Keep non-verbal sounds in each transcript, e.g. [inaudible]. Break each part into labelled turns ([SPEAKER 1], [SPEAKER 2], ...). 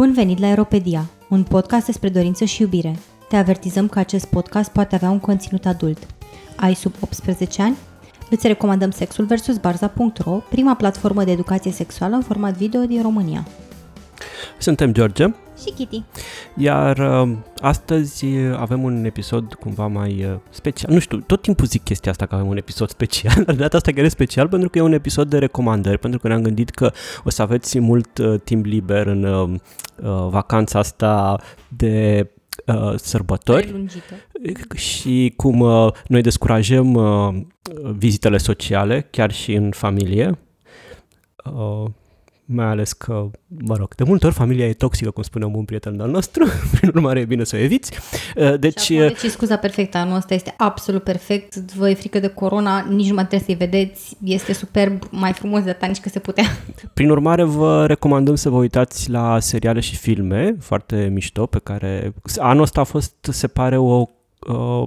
[SPEAKER 1] Bun venit la Aeropedia, un podcast despre dorință și iubire. Te avertizăm că acest podcast poate avea un conținut adult. Ai sub 18 ani? Îți recomandăm Sexul vs. Barza.ro, prima platformă de educație sexuală în format video din România.
[SPEAKER 2] Suntem George
[SPEAKER 1] Și Kitty.
[SPEAKER 2] Iar uh, astăzi avem un episod cumva mai uh, special. Nu știu, tot timpul zic chestia asta că avem un episod [laughs] special, dar de data asta chiar e special pentru că e un episod de recomandări, pentru că ne-am gândit că o să aveți mult uh, timp liber în uh, uh, vacanța asta de uh, sărbători
[SPEAKER 1] Prelungită.
[SPEAKER 2] și cum uh, noi descurajăm uh, vizitele sociale, chiar și în familie. Uh, mai ales că, mă rog, de multe ori familia e toxică, cum spuneam un prieten al nostru, [laughs] prin urmare e bine să o eviți. Uh, Deci,
[SPEAKER 1] Și, acum, deci scuza perfectă, anul ăsta este absolut perfect, vă e frică de corona, nici nu mai trebuie să-i vedeți, este superb, mai frumos de atâta nici că se putea. [laughs]
[SPEAKER 2] prin urmare, vă recomandăm să vă uitați la seriale și filme foarte mișto, pe care anul ăsta a fost, se pare, o, o,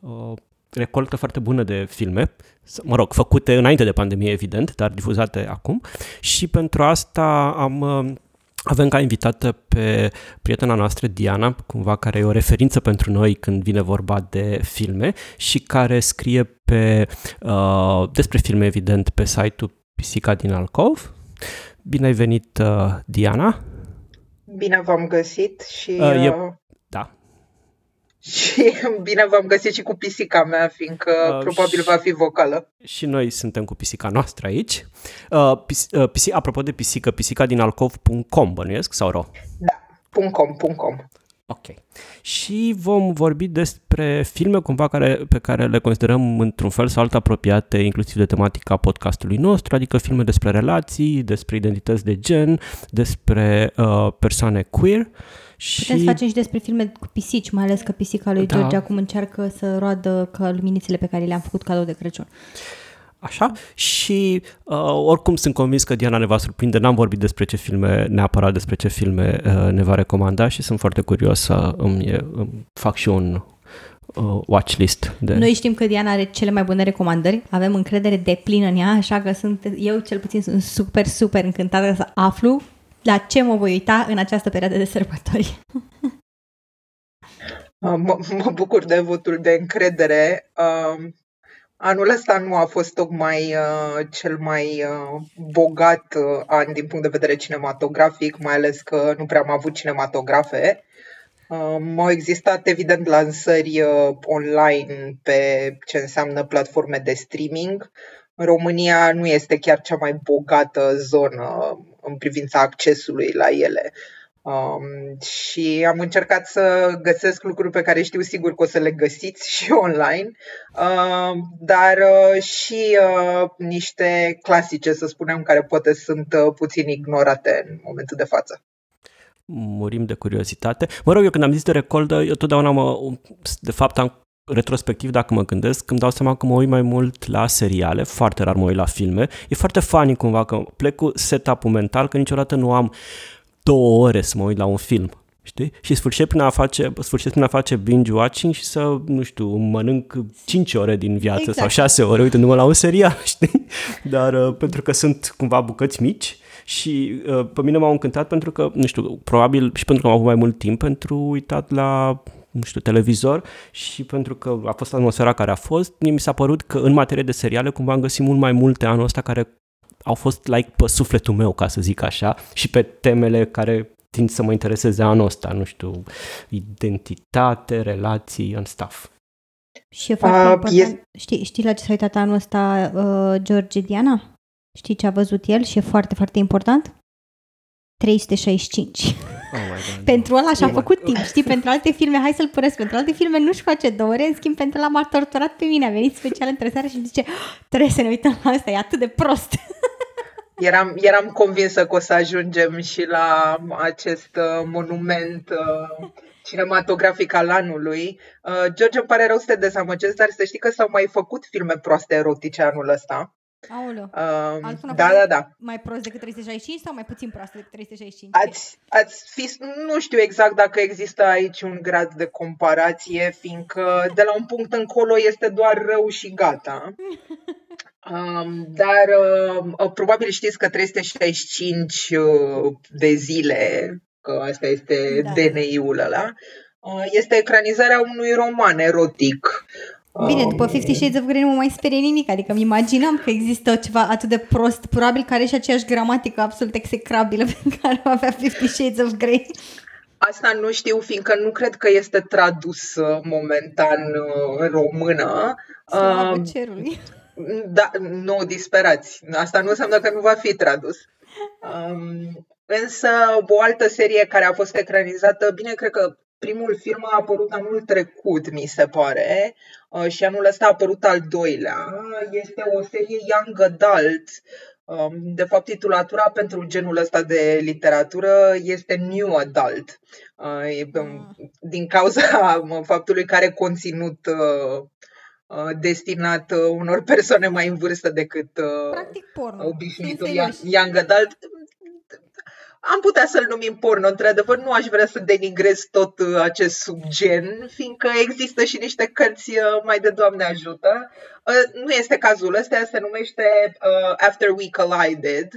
[SPEAKER 2] o recoltă foarte bună de filme, s- mă rog, făcute înainte de pandemie, evident, dar difuzate acum. Și pentru asta am uh, avem ca invitată pe prietena noastră, Diana, cumva care e o referință pentru noi când vine vorba de filme și care scrie pe, uh, despre filme, evident, pe site-ul Pisica din Alcov. Bine ai venit, uh, Diana.
[SPEAKER 3] Bine v-am găsit și...
[SPEAKER 2] Uh, e-
[SPEAKER 3] uh,
[SPEAKER 2] Da.
[SPEAKER 3] Și [laughs] bine v-am găsit și cu pisica mea, fiindcă
[SPEAKER 2] Uh,
[SPEAKER 3] probabil
[SPEAKER 2] și-
[SPEAKER 3] va fi vocală.
[SPEAKER 2] Și noi suntem cu pisica noastră aici. Uh, pis, uh, pisi, apropo de pisică, pisica din alcov.com, bănuiesc, sau ro?
[SPEAKER 3] Da, .com, .com.
[SPEAKER 2] Ok. Și vom vorbi despre filme cumva care, pe care le considerăm într-un fel sau alt apropiate, inclusiv de tematica podcastului nostru, adică filme despre relații, despre identități de gen, despre uh, persoane queer. Și...
[SPEAKER 1] Putem să facem și despre filme cu pisici, mai ales că pisica lui
[SPEAKER 2] Da.
[SPEAKER 1] George acum încearcă să roadă ca luminițele pe care le-am făcut cadou de Crăciun.
[SPEAKER 2] Așa? Și uh, oricum sunt convins că Diana ne va surprinde. N-am vorbit despre ce filme, neapărat despre ce filme uh, ne va recomanda și sunt foarte curios să îmi, îmi fac și un uh, watchlist. De...
[SPEAKER 1] Noi știm că Diana are cele mai bune recomandări, avem încredere de plină în ea, așa că sunt, eu cel puțin sunt super, super încântată să aflu la ce mă voi uita în această perioadă de sărbători. [laughs]
[SPEAKER 3] Uh, Mă, mă bucur de votul de încredere. Uh, Anul ăsta nu a fost tocmai uh, cel mai uh, bogat uh, an din punct de vedere cinematografic, mai ales că nu prea am avut cinematografe. Uh, au existat, evident, lansări uh, online pe ce înseamnă platforme de streaming. România nu este chiar cea mai bogată zonă în privința accesului la ele. Um, și am încercat să găsesc lucruri pe care știu sigur că o să le găsiți și [laughs] online, uh, dar uh, și uh, niște clasice, să spunem, care poate sunt uh, puțin ignorate în momentul de față.
[SPEAKER 2] Murim de curiozitate. Mă rog, eu când am zis de recoltă, eu totdeauna mă, de fapt am retrospectiv, dacă mă gândesc, îmi dau seama că mă uit mai mult la seriale, foarte rar mă uit la filme. E foarte funny cumva că plec cu setup-ul mental, că niciodată nu am două ore să mă uit la un film. Știi? Și sfârșesc prin a face, sfârșesc prin a face binge-watching și să, nu știu, mănânc 5 ore din viață exact. sau
[SPEAKER 1] Exact.
[SPEAKER 2] 6 ore uitându-mă la un serial, [laughs] știi? Dar uh, pentru că sunt cumva bucăți mici și uh, pe mine m-au încântat pentru că, nu știu, probabil și pentru că am avut mai mult timp pentru uitat la nu știu, televizor și pentru că a fost atmosfera care a fost, mie mi s-a părut că în materie de seriale cumva am găsit mult mai multe anul ăsta care au fost like pe sufletul meu, ca să zic așa, și pe temele care tind să mă intereseze anul ăsta, nu știu, identitate, relații and stuff.
[SPEAKER 1] Și e foarte
[SPEAKER 3] A,
[SPEAKER 1] important.
[SPEAKER 3] este-
[SPEAKER 1] Știi, știi la ce s-a uitat anul ăsta uh, George Diana? Știi ce a văzut el și e foarte, foarte important? 365. [laughs]
[SPEAKER 2] Oh my God.
[SPEAKER 1] Pentru ăla și-a
[SPEAKER 3] Oh my
[SPEAKER 1] făcut timp, știi? Pentru alte filme, hai să-l părăsc, pentru alte filme nu-și face două ore, în schimb pentru ăla m-a torturat pe mine, a venit special între seara și îmi zice, "Ah, trebuie să ne uităm la asta, e atât de prost. [laughs]
[SPEAKER 3] Eram, eram convinsă că o să ajungem și la acest uh, monument uh, cinematografic al anului. Uh, George, îmi pare rău să te dezamăgesc, dar să știi că s-au mai făcut filme proaste erotice anul ăsta.
[SPEAKER 1] Aoleu.
[SPEAKER 3] Uh, da, da, da.
[SPEAKER 1] Mai prost decât 365 sau mai puțin prost decât 365?
[SPEAKER 3] Ați, ați fi, nu știu exact dacă există aici un grad de comparație, fiindcă de la un punct încolo este doar rău și gata. [laughs] Um, dar uh, probabil știți că 365 uh, de zile, că asta este da. DNI-ul ăla, uh, este ecranizarea unui roman erotic.
[SPEAKER 1] Bine, după Fifty Shades of Grey nu mă mai sperie nimic, adică îmi imaginam că există ceva atât de prost, probabil care are și aceeași gramatică absolut execrabilă [laughs] pe care o avea Fifty Shades of Grey.
[SPEAKER 3] Asta nu știu, fiindcă nu cred că este tradus momentan în română.
[SPEAKER 1] Slavă cerului.
[SPEAKER 3] Da, nu disperați. Asta nu înseamnă că nu va fi tradus. Um, însă o altă serie care a fost ecranizată, bine, cred că primul film a apărut anul trecut, mi se pare, uh, și anul ăsta a apărut al doilea. Este o serie young adult. Um, de fapt, titulatura pentru genul ăsta de literatură este New Adult. Uh, um, din cauza faptului că are conținut uh, Uh, destinat uh, unor persoane mai în vârstă decât uh,
[SPEAKER 1] Practic porno.
[SPEAKER 3] obișnuitul young adult am putea să-l numim porno, într-adevăr, nu aș vrea să denigrez tot uh, acest subgen, fiindcă există și niște cărți uh, mai de Doamne ajută. Uh, nu este cazul ăsta, se numește After We Collided.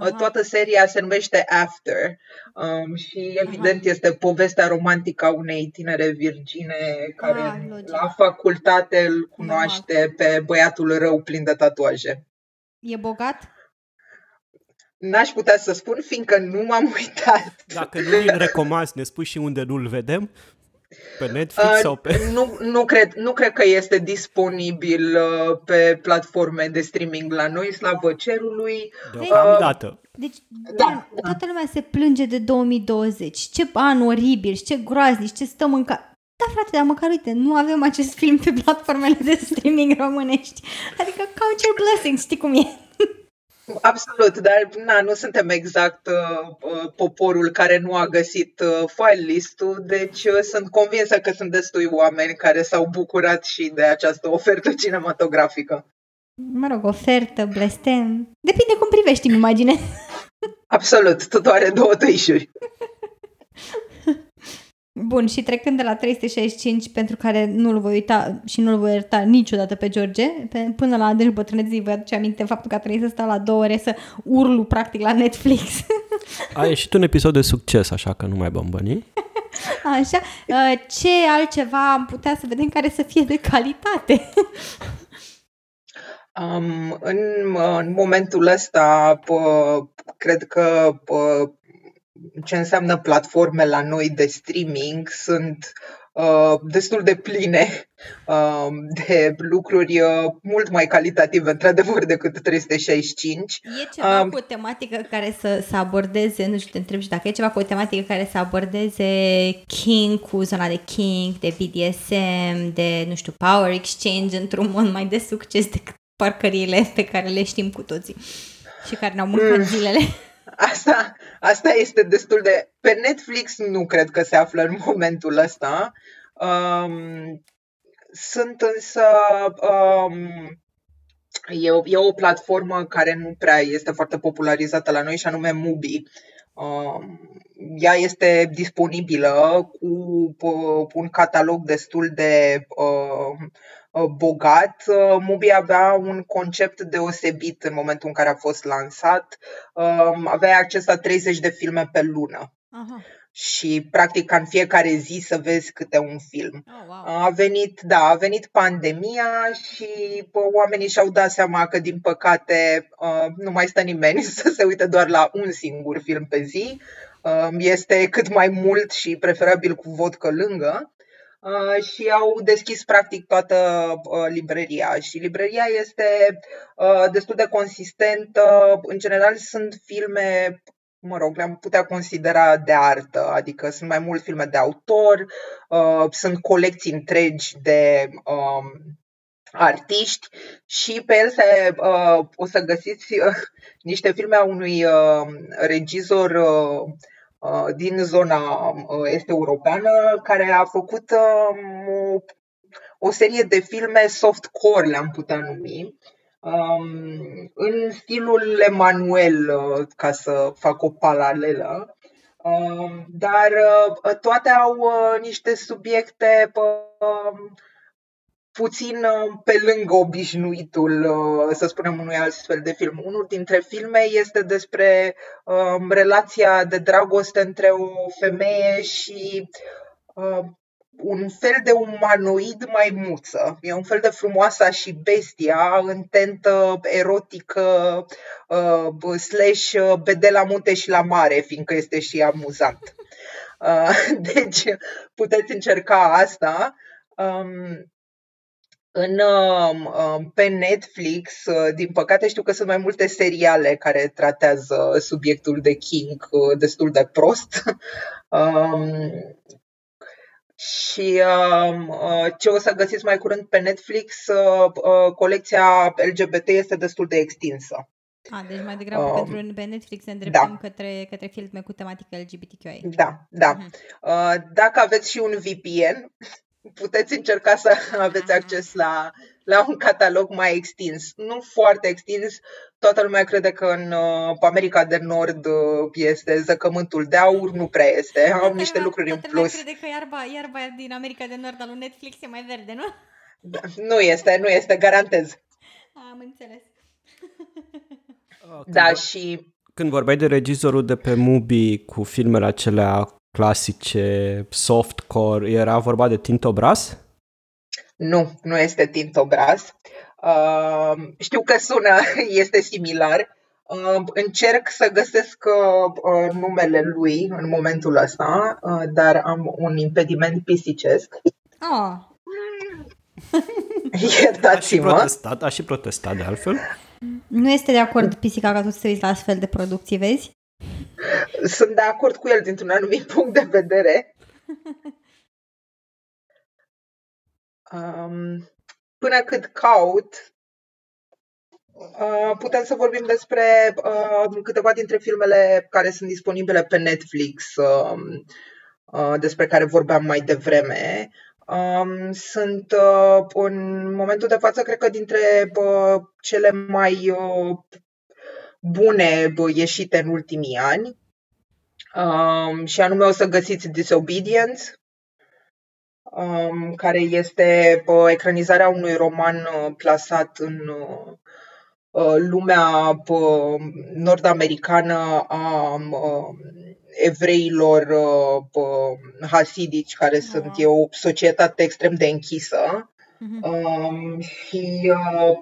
[SPEAKER 3] Aha. Toată seria se numește After um, și evident Aha. este povestea romantică a unei tinere virgine care ah, la facultate îl cunoaște pe băiatul rău plin de tatuaje.
[SPEAKER 1] E bogat?
[SPEAKER 3] N-aș putea să spun, fiindcă nu m-am [laughs] uitat.
[SPEAKER 2] Dacă nu îl recomanzi, ne spui și unde nu-l vedem? Pe Netflix uh, sau pe... [laughs]
[SPEAKER 3] Nu, nu, cred, nu cred că este disponibil uh, pe platforme de streaming la noi, slavă cerului.
[SPEAKER 2] Deocamdată.
[SPEAKER 1] Uh, deci, da, da, toată lumea se plânge de 2020. Ce an oribil și ce groaznic, ce stăm în ca... Da, frate, dar măcar uite, nu avem acest [laughs] film pe platformele de streaming românești. Adică count your blessings, știi cum e?
[SPEAKER 3] Absolut, dar na, nu suntem exact uh, uh, poporul care nu a găsit uh, file list-ul, deci uh, sunt convinsă că sunt destui oameni care s-au bucurat și de această ofertă [laughs] cinematografică.
[SPEAKER 1] Mă rog, ofertă, blestem, depinde cum privești, îmi imagine.
[SPEAKER 3] Absolut, tot are două tăișuri. [laughs]
[SPEAKER 1] Bun, și trecând de la 365, pentru care nu-l voi uita și nu-l voi ierta niciodată pe George, pe, până la adânci bătrâneții vă aduce aminte faptul că a trebuit să stau la două ore să urlu practic la Netflix.
[SPEAKER 2] A ieșit un episod de succes, așa că nu mai bămbăni. [laughs]
[SPEAKER 1] Așa, uh, ce altceva am putea să vedem care să fie de calitate?
[SPEAKER 3] Um, în, în momentul ăsta, pă, cred că pă, ce înseamnă platforme la noi de streaming sunt uh, destul de pline uh, de lucruri uh, mult mai calitative, într-adevăr, decât 365.
[SPEAKER 1] E ceva uh, cu o tematică care să, să abordeze, nu știu, te întreb și dacă e ceva cu o tematică care să abordeze King, cu zona de King, de BDSM, de, nu știu, Power Exchange într-un mod mai de succes decât parcările pe care le știm cu toții și care ne-au mâncat mm. zilele. [laughs]
[SPEAKER 3] Asta, asta este destul de... Pe Netflix nu cred că se află în momentul ăsta. Um, sunt însă... Um, e, o, e o platformă care nu prea este foarte popularizată la noi și anume Mubi. Um, ea este disponibilă cu, cu un catalog destul de uh, Uh, bogat. Uh, Mubi avea un concept deosebit în momentul în care a fost lansat. Um, avea acces la 30 de filme pe lună. Aha. Și practic în fiecare zi să vezi câte un film.
[SPEAKER 1] Oh, wow.
[SPEAKER 3] A venit, da, a venit pandemia și bă, oamenii și-au dat seama că din păcate uh, nu mai stă nimeni [laughs] să se uite doar la un singur film pe zi. Este cât mai mult și preferabil cu vodcă lângă. Uh, și au deschis practic toată uh, librăria și librăria este uh, destul de consistentă. În general sunt filme mă rog, le-am putea considera de artă, adică sunt mai mult filme de autor, sunt colecții întregi de um, artiști și pe el se, uh, o să găsiți uh, niște filme a unui uh, regizor uh, Uh, din zona uh, este europeană care a făcut um, o, o serie de filme softcore, le-am putea numi, um, în stilul Emanuel, uh, ca să fac o paralelă, um, dar uh, toate au uh, niște subiecte uh, puțin uh, pe lângă obișnuitul, uh, să spunem, unui astfel de film. Unul dintre filme este despre um, relația de dragoste între o femeie și uh, un fel de umanoid maimuță. E un fel de frumoasa și bestia în tentă erotică uh, slash bede la munte și la mare, fiindcă este și amuzant. Uh, [laughs] deci puteți încerca asta. Um, în, um, um, pe Netflix, uh, din păcate știu că sunt mai multe seriale care tratează subiectul de King uh, destul de prost. [laughs] Um, și uh, ce o să găsiți mai curând pe Netflix, colecția LGBT este destul de extinsă.
[SPEAKER 1] A, deci mai degrabă uh, pentru pe Netflix ne îndreptăm da. către, către filme cu tematică LGBTQI.
[SPEAKER 3] Da, da. Uh-huh. Uh, dacă aveți și un VPN, puteți încerca să [laughs] aveți acces la, la un catalog mai extins. Nu foarte extins, toată lumea crede că în uh, America de Nord uh, este zăcământul de aur, nu prea este, au niște lucruri în plus.
[SPEAKER 1] crede că iarba, iarba din America de Nord al lui Netflix e mai verde, nu?
[SPEAKER 3] Da, nu este, nu este, garantez.
[SPEAKER 1] Am înțeles. [laughs]
[SPEAKER 3] da, și...
[SPEAKER 2] Când vorbeai de regizorul de pe Mubi cu filmele acelea clasice, softcore, era vorba de Tinto Brass?
[SPEAKER 3] Nu, nu este Tinto Brass. Uh, știu că sună, [laughs] este similar. Uh, încerc să găsesc uh, numele lui în momentul ăsta, uh, dar am un impediment pisicesc.
[SPEAKER 1] Oh. [laughs]
[SPEAKER 3] Iertați-mă.
[SPEAKER 2] A și protestat, a și protestat de altfel.
[SPEAKER 1] Nu este de acord pisica ca tu să te uiți la astfel de producții, vezi?
[SPEAKER 3] Sunt de acord cu el dintr-un anumit [laughs] punct de vedere. Um, până cât caut, uh, putem să vorbim despre uh, câteva dintre filmele care sunt disponibile pe Netflix, uh, uh, despre care vorbeam mai devreme. Um, sunt uh, în momentul de față, cred că dintre uh, cele mai uh, bune ieșite în ultimii ani um, și anume o să găsiți Disobedience, um, care este uh, ecranizarea unui roman uh, plasat în uh, uh lumea uh, nord-americană a uh, evreilor uh, hasidici, care uh-huh. sunt e o societate extrem de închisă. Uh-huh. Um, și uh,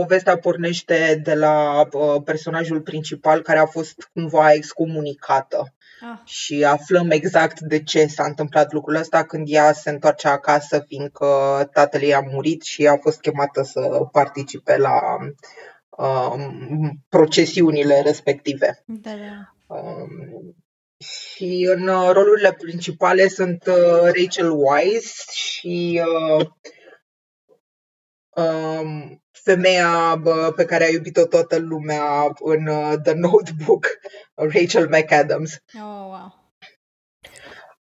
[SPEAKER 3] povestea pornește de la uh, personajul principal care a fost cumva excomunicată. Ah. Și aflăm exact de ce s-a întâmplat lucrul ăsta când ea se întoarce acasă, fiindcă tatăl ei a murit și a fost chemată să participe la uh, procesiunile respective.
[SPEAKER 1] Da, da.
[SPEAKER 3] Um, și în uh, rolurile principale sunt uh, Rachel Weisz și uh, um, femeia pe care a iubit-o toată lumea în uh, The Notebook, Rachel McAdams.
[SPEAKER 1] Oh, wow.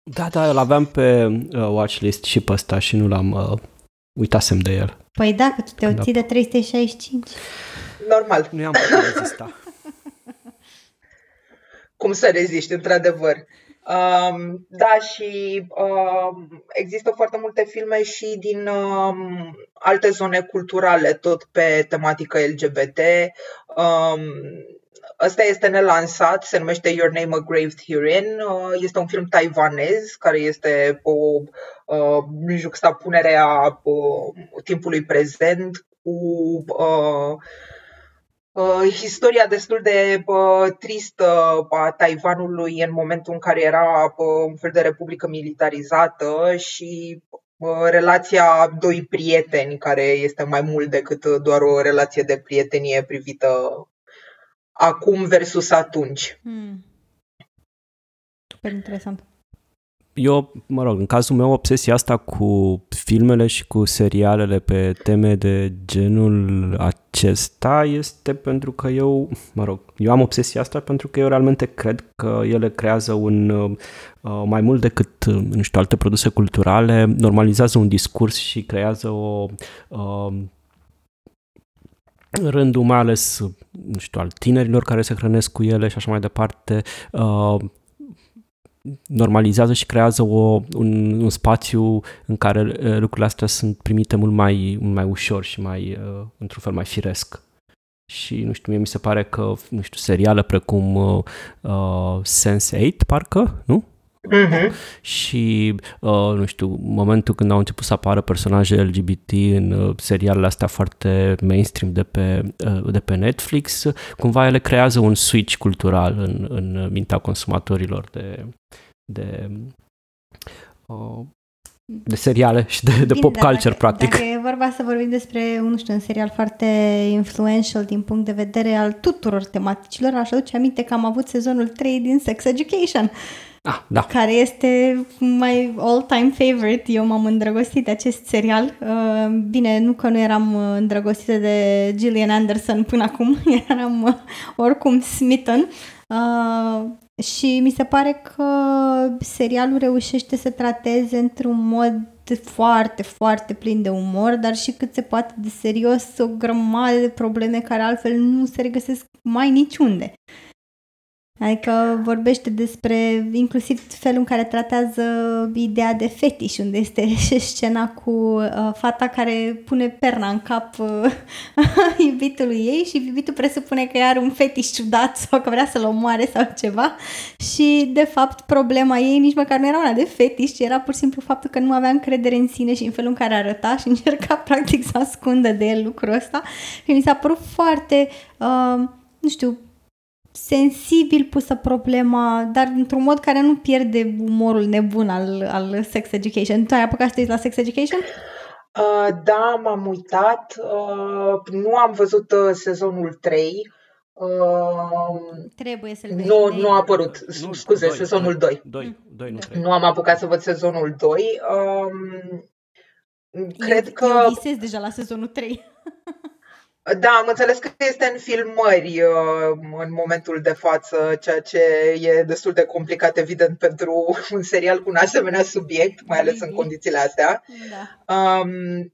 [SPEAKER 2] Da, da, îl aveam pe uh, watchlist și pe ăsta și nu l-am uh, uitasem de el.
[SPEAKER 1] Păi da, că tu te da. de 365.
[SPEAKER 3] Normal.
[SPEAKER 2] Nu i-am putut rezista. [laughs]
[SPEAKER 3] Cum să reziști, într-adevăr. Um, da, și um, există foarte multe filme și din um, alte zone culturale, tot pe tematică LGBT. Um, Ăsta este nelansat, se numește Your Name Engraved Herein. Uh, este un film taiwanez care este o uh, juxtapunere a uh, timpului prezent cu uh, Uh, istoria destul de uh, tristă a Taiwanului în momentul în care era uh, un fel de republică militarizată și uh, relația doi prieteni, care este mai mult decât doar o relație de prietenie privită acum versus atunci. Hmm.
[SPEAKER 1] Super interesant
[SPEAKER 2] eu, mă rog, în cazul meu, obsesia asta cu filmele și cu serialele pe teme de genul acesta este pentru că eu, mă rog, eu am obsesia asta pentru că eu realmente cred că ele creează un, uh, mai mult decât, uh, nu știu, alte produse culturale, normalizează un discurs și creează o uh, rândul mai ales, nu știu, al tinerilor care se hrănesc cu ele și așa mai departe, uh, normalizează și creează o, un, un spațiu în care uh, lucrurile astea sunt primite mult mai, mult mai ușor și mai, uh, într-un fel mai firesc. Și, nu știu, mie mi se pare că, nu știu, seriale precum uh, uh, Sense8, parcă, nu?
[SPEAKER 3] Mhm.
[SPEAKER 2] și, uh, nu știu, momentul când au început să apară personaje LGBT în uh, serialele astea foarte mainstream de pe, uh, de pe Netflix, cumva ele creează un switch cultural în, în mintea consumatorilor de, de uh, de seriale și de, de
[SPEAKER 1] Bine,
[SPEAKER 2] pop
[SPEAKER 1] dar
[SPEAKER 2] culture,
[SPEAKER 1] dacă,
[SPEAKER 2] practic.
[SPEAKER 1] Dacă e vorba să vorbim despre, nu știu, un serial foarte influential din punct de vedere al tuturor tematicilor, aș aduce aminte că am avut sezonul 3 din Sex Education,
[SPEAKER 2] Ah, da.
[SPEAKER 1] care este my all-time favorite. Eu m-am îndrăgostit de acest serial. Uh, Bine, nu că nu eram uh, îndrăgostită de Gillian Anderson până acum, [laughs] eram uh, oricum smitten. Uh, și mi se pare că serialul reușește să trateze într-un mod foarte, foarte plin de umor, dar și cât se poate de serios o grămadă de probleme care altfel nu se regăsesc mai niciunde. Adică vorbește despre inclusiv felul în care tratează ideea de fetiș, unde este [laughs] și scena cu uh, fata care pune perna în cap uh, [laughs] iubitului ei și iubitul presupune că are un fetiș ciudat sau că vrea să-l omoare sau ceva. Și de fapt problema ei nici măcar nu era una de fetiș, ci era pur și simplu faptul că nu avea încredere în sine și în felul în care arăta și [laughs] încerca practic să ascundă de el lucrul ăsta. Și mi s-a părut foarte, uh, nu știu, sensibil pusă problema, dar într-un mod care nu pierde umorul nebun al, al Sex Education. Tu ai apucat să te uiți la Sex Education?
[SPEAKER 3] Uh, da, m-am uitat. Uh, nu am văzut uh, sezonul 3. Uh,
[SPEAKER 1] Trebuie să-l vezi.
[SPEAKER 3] nu,
[SPEAKER 1] de-
[SPEAKER 3] nu a apărut.
[SPEAKER 2] Nu,
[SPEAKER 3] Scuze,
[SPEAKER 2] doi,
[SPEAKER 3] sezonul 2.
[SPEAKER 2] 2, 2 nu 3.
[SPEAKER 3] Nu am apucat să văd sezonul 2. Um, cred
[SPEAKER 1] eu,
[SPEAKER 3] că...
[SPEAKER 1] Eu visez deja la sezonul 3. [laughs]
[SPEAKER 3] Da, am înțeles că este în filmări uh, în momentul de față, ceea ce e destul de complicat, evident, pentru [laughs] un serial cu un asemenea subiect, mai ales în
[SPEAKER 1] Mhm.
[SPEAKER 3] condițiile astea.
[SPEAKER 1] Da.
[SPEAKER 3] Um,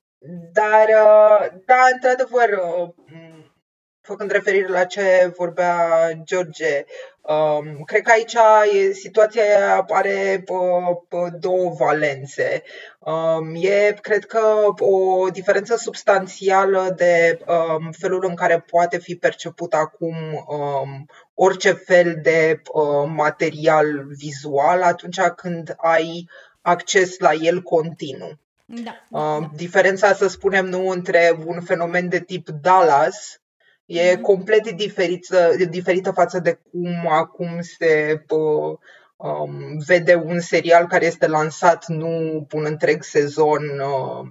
[SPEAKER 3] dar, uh, da, într-adevăr, uh, m, făcând referire la ce vorbea George, um, cred că aici e, situația are uh, uh, două valențe. Um, e, cred că, o diferență substanțială de um, felul în care poate fi perceput acum um, orice fel de uh, material vizual atunci când ai acces la el continuu.
[SPEAKER 1] Da.
[SPEAKER 3] Uh,
[SPEAKER 1] da.
[SPEAKER 3] diferența, să spunem, nu între un fenomen de tip Dallas e
[SPEAKER 1] Mhm.
[SPEAKER 3] complet diferită, diferită față de cum acum se uh, um, vede un serial care este lansat nu un întreg sezon uh,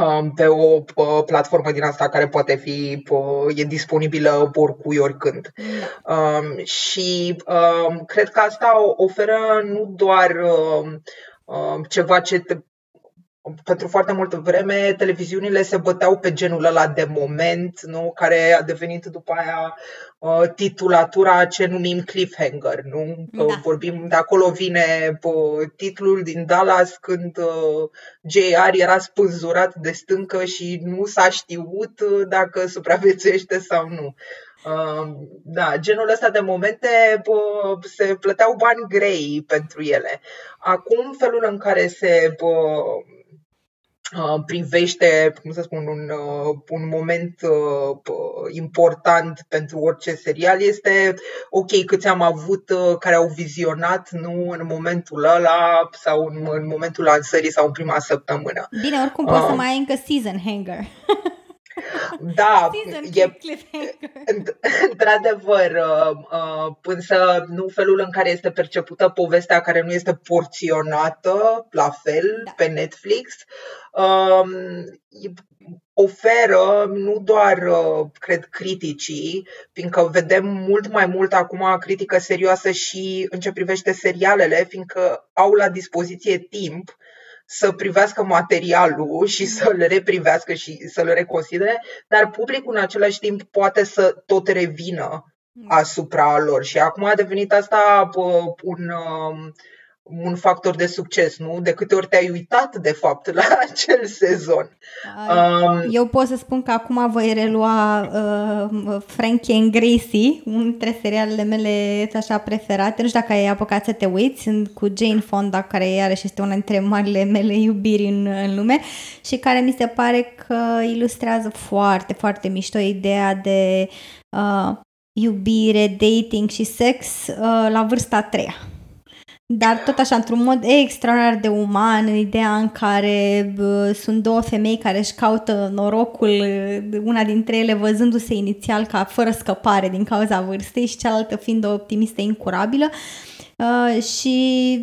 [SPEAKER 3] um, pe o uh, platformă din asta care poate fi uh, e disponibilă oricui oricând.
[SPEAKER 1] da.
[SPEAKER 3] Um, și um, cred că asta o- oferă nu doar um, um, ceva ce te, pentru foarte multă vreme televiziunile se băteau pe genul ăla de moment, nu? care a devenit după aia uh, titulatura ce numim cliffhanger. Nu? Că
[SPEAKER 1] Da.
[SPEAKER 3] Vorbim, de acolo vine uh, titlul din Dallas când uh, JR era spânzurat de stâncă și nu s-a știut uh, dacă supraviețuiește sau nu. Uh, Da, genul ăsta de momente bă, se plăteau bani grei pentru ele. Acum, felul în care se bă, uh, privește, cum să spun, un, uh, un moment uh, p- important pentru orice serial este ok, câți am avut uh, care au vizionat nu în momentul ăla sau în, în momentul lansării sau în prima săptămână.
[SPEAKER 1] Bine, oricum poți să
[SPEAKER 3] Um,
[SPEAKER 1] mai ai încă season hanger. [laughs]
[SPEAKER 3] Da,
[SPEAKER 1] season
[SPEAKER 3] e
[SPEAKER 1] cliffhanger. [laughs]
[SPEAKER 3] Înt- Într-adevăr, uh, uh, însă nu felul în care este percepută povestea care nu este porționată la fel
[SPEAKER 1] Da.
[SPEAKER 3] pe Netflix, um, oferă nu doar, uh, cred, criticii, fiindcă vedem mult mai mult acum critică serioasă și în ce privește serialele, fiindcă au la dispoziție timp să privească materialul și să-l reprivească și să-l reconsidere, dar publicul în același timp poate să tot revină asupra lor. Și acum a devenit asta bă, un, um, un factor de succes, nu? De câte ori te-ai uitat, de fapt, la [laughs] acel sezon.
[SPEAKER 1] Um, Eu pot să spun că acum voi relua uh, Frankie and Gracie, unul dintre serialele mele așa preferate. Nu știu dacă ai apucat să te uiți, sunt cu Jane Fonda, care iarăși este una dintre marile mele iubiri în, în lume și care mi se pare că ilustrează foarte, foarte mișto ideea de uh, iubire, dating și sex uh, la vârsta a treia dar tot așa, într-un mod extraordinar de uman, în ideea în care uh, sunt două femei care își caută norocul, una dintre ele văzându-se inițial ca fără scăpare din cauza vârstei și cealaltă fiind o optimistă incurabilă. Uh, și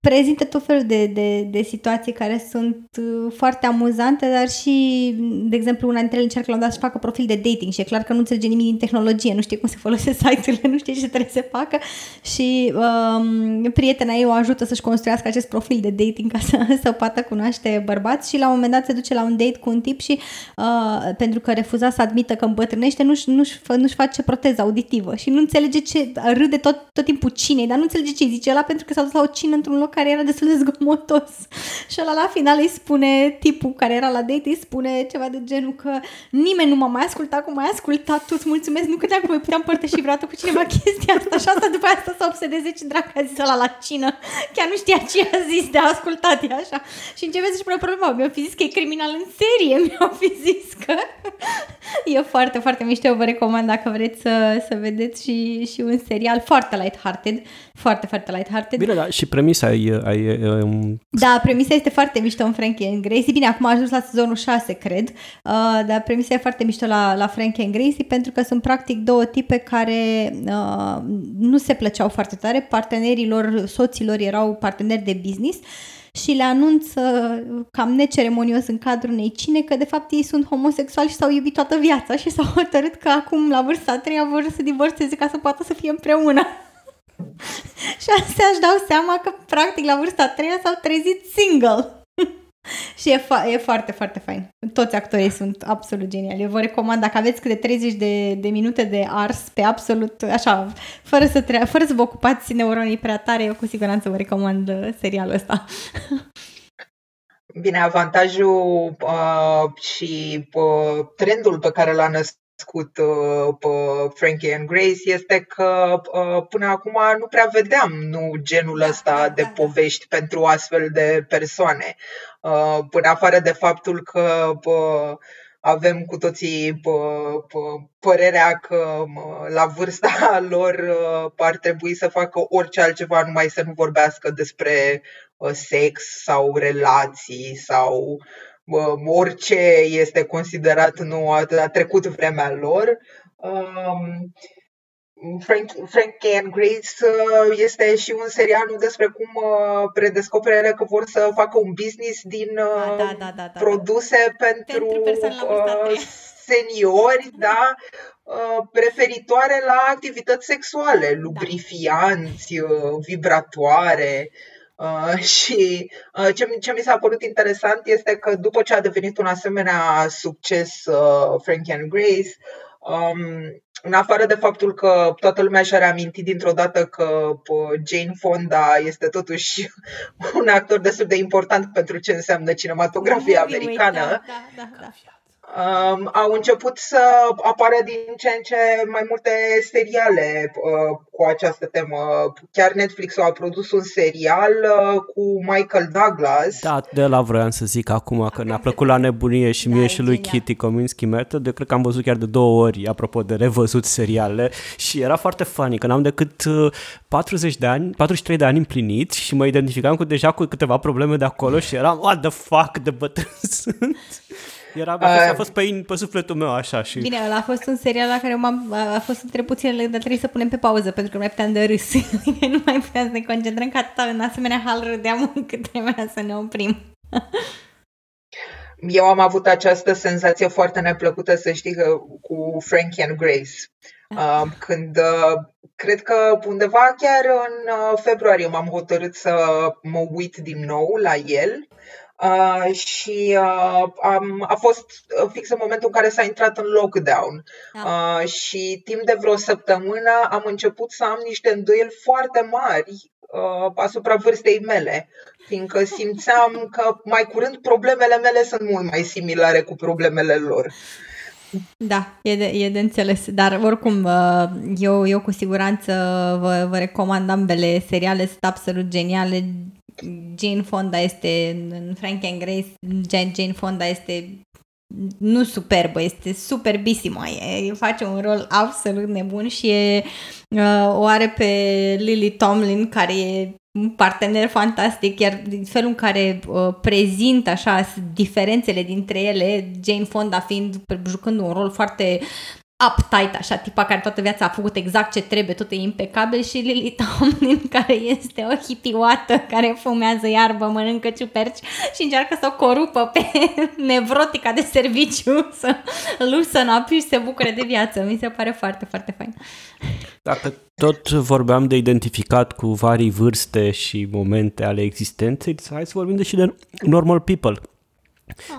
[SPEAKER 1] prezintă tot felul de, de, de situații care sunt uh, foarte amuzante, dar și, de exemplu, una dintre ele încearcă la un dat să facă profil de dating și e clar că nu înțelege nimic din tehnologie, nu știe cum se folosesc site-urile, nu știe ce trebuie să facă și um, prietena ei o ajută să-și construiască acest profil de dating ca să, [laughs] să poată cunoaște bărbați și la un moment dat se duce la un date cu un tip și uh, pentru că refuza să admită că îmbătrânește, nu-și, nu-și, nu-și face proteză auditivă și nu înțelege ce, râde tot, tot timpul cinei, dar nu înțelege ce zice la pentru că s-a dus la o cină într-un loc care era destul de zgomotos. [laughs] Și ăla la final îi spune, tipul care era la date, îi spune ceva de genul că nimeni nu m-a mai ascultat cum mai ascultat tu, îți mulțumesc, nu credeam că voi putea împărtăși vreodată cu cineva [laughs] chestia asta. Și asta după asta să obsedeze ce dracu a zis ăla la cină. [laughs] Chiar nu știa ce a zis de ascultat, e așa. Și începe să-și pune problema, mi-au fi zis că e criminal în serie, mi-au fi zis că e foarte, foarte mișto, vă recomand dacă vreți să, să vedeți și, și un serial foarte light-hearted, foarte, foarte light-hearted.
[SPEAKER 2] Bine, da, și premisa e, ai, um...
[SPEAKER 1] Da, premisa este foarte mișto în Frankie and Gracie. Bine, acum a ajuns la sezonul 6, cred, uh, dar premisa e foarte mișto la, la Frankie and Gracie pentru că sunt practic două tipe care uh, nu se plăceau foarte tare. Partenerii lor, soților erau parteneri de business și le anunță cam neceremonios în cadrul unei cine că de fapt ei sunt homosexuali și s-au iubit toată viața și s-au hotărât că acum la vârsta a treia vor să divorțeze ca să poată să fie împreună. [laughs] și astea își dau seama că, practic, la vârsta a treia s-au trezit single. [laughs] și e, fa- e foarte, foarte fain. Toți actorii sunt absolut geniali. Eu vă recomand, dacă aveți câte 30 de, de minute de ars pe absolut, așa, fără să, tre- fără să vă ocupați neuronii prea tare, eu cu siguranță vă recomand uh, serialul ăsta. [laughs]
[SPEAKER 3] Bine, avantajul uh, și uh, trendul pe care l-a născut cunoscut uh, pe Frankie and Grace este că uh, până acum nu prea vedeam nu genul da, ăsta da, de da, povești pentru astfel de persoane. Uh, până afară de faptul că avem cu toții părerea că la vârsta [laughs] lor ar trebui să facă orice altceva, numai să nu vorbească despre sex sau relații sau orice este considerat nu a, a trecut vremea lor. Um, Frank, Frankie and Grace uh, este și un serial despre cum uh, predescoperele că vor să facă un business din uh, da, da, da, da, produse [laughs] da. pentru, pentru seniori, da, preferitoare la activități sexuale, da. lubrifianți, vibratoare. Uh, [laughs] și uh, ce, ce mi s-a părut interesant este că după ce a devenit un asemenea succes uh, Frankie and Grace, um, în afară de faptul că toată lumea și-a reamintit dintr-o dată că uh, Jane Fonda este totuși [laughs] un actor destul de important pentru ce înseamnă cinematografia americană. Da, da, da, da um, au început să apară din ce în ce mai multe seriale uh, cu această temă. Chiar Netflix a produs un serial uh, cu Michael Douglas.
[SPEAKER 2] Da, de la vreau să zic acum că ne-a plăcut la nebunie și da, mie și lui Kitty Kominsky Method. Eu cred că am văzut chiar de două ori, apropo de revăzut seriale și era foarte funny, că n-am decât 40 uh, de ani, 43 de ani împlinit și mă identificam cu deja cu câteva probleme de acolo și eram, what the fuck, de bătrân [laughs] sunt. Era, a, fost, a fost pe, pe sufletul meu așa și...
[SPEAKER 1] Bine, ăla a fost un serial la care m-am, a fost între puținele, dar trebuie să punem pe pauză pentru că [laughs] nu mai puteam de râs. nu mai puteam să ne concentrăm ca atâta în asemenea hal râdeam [laughs] încât trebuia să ne oprim. [laughs]
[SPEAKER 3] Eu am avut această senzație foarte neplăcută, să știi, că, cu Frankie and Grace. Uh, când uh, cred că undeva chiar în uh, februarie m-am hotărât să mă uit din nou la el Uh, și uh, am, a fost uh, fix în momentul în care s-a intrat în lockdown. Da. Uh, și timp de vreo săptămână am început să am niște îndoieli foarte mari uh, asupra vârstei mele, fiindcă simțeam [laughs] că mai curând problemele mele sunt mult mai similare cu problemele lor.
[SPEAKER 1] Da, e de, e de înțeles, dar oricum uh, eu, eu cu siguranță vă, vă recomand ambele seriale, sunt absolut geniale. Jane Fonda este în Frank and Grace, Jane Fonda este nu superbă, este superbisima, e, face un rol absolut nebun și e, uh, o are pe Lily Tomlin care e un partener fantastic, iar felul în care uh, prezintă așa diferențele dintre ele, Jane Fonda fiind jucând un rol foarte uptight, așa, tipa care toată viața a făcut exact ce trebuie, tot e impecabil și Lily Tomlin, [laughs] care este o hitioată, care fumează iarbă, mănâncă ciuperci și încearcă să o corupă pe [laughs] nevrotica de serviciu, să lusă în și se bucure de viață. Mi se pare foarte, foarte fain.
[SPEAKER 2] Dacă tot vorbeam de identificat cu varii vârste și momente ale existenței, hai să vorbim de și de normal people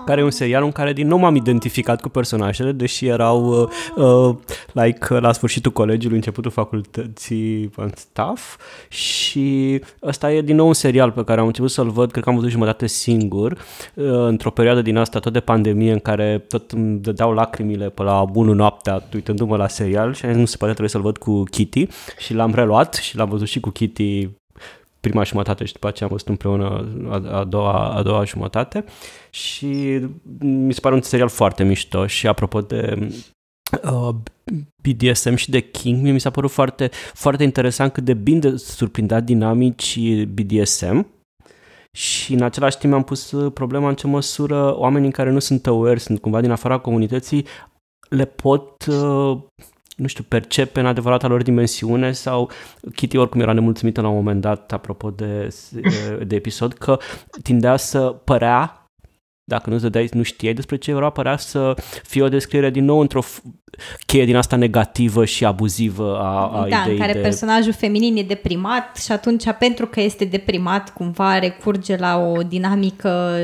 [SPEAKER 2] care e un serial în care din nou m-am identificat cu personajele, deși erau uh, uh, like la sfârșitul colegiului, începutul facultății în staff și ăsta e din nou un serial pe care am început să-l văd, cred că am văzut jumătate singur, uh, într-o perioadă din asta tot de pandemie în care tot îmi dădeau lacrimile pe la bunul noaptea uitându-mă la serial și nu se poate trebuie să-l văd cu Kitty. Și l-am reluat și l-am văzut și cu Kitty prima jumătate și după aceea am văzut împreună a, a, doua, a doua jumătate și mi se pare un serial foarte mișto și apropo de uh, BDSM și de King, mi s-a părut foarte, foarte interesant cât de bine surprindea dinamici BDSM și în același timp am pus problema în ce măsură oamenii care nu sunt aware, sunt cumva din afara comunității, le pot uh, nu știu, percepe în adevărata lor dimensiune sau Kitty oricum era nemulțumită la un moment dat, apropo de, de episod, că tindea să părea dacă nu dădeai, nu știai despre ce era, părea să fie o descriere din nou într-o cheie din asta negativă și abuzivă a, a
[SPEAKER 1] da,
[SPEAKER 2] ideii
[SPEAKER 1] în care
[SPEAKER 2] de...
[SPEAKER 1] personajul feminin e deprimat și atunci, pentru că este deprimat, cumva recurge la o dinamică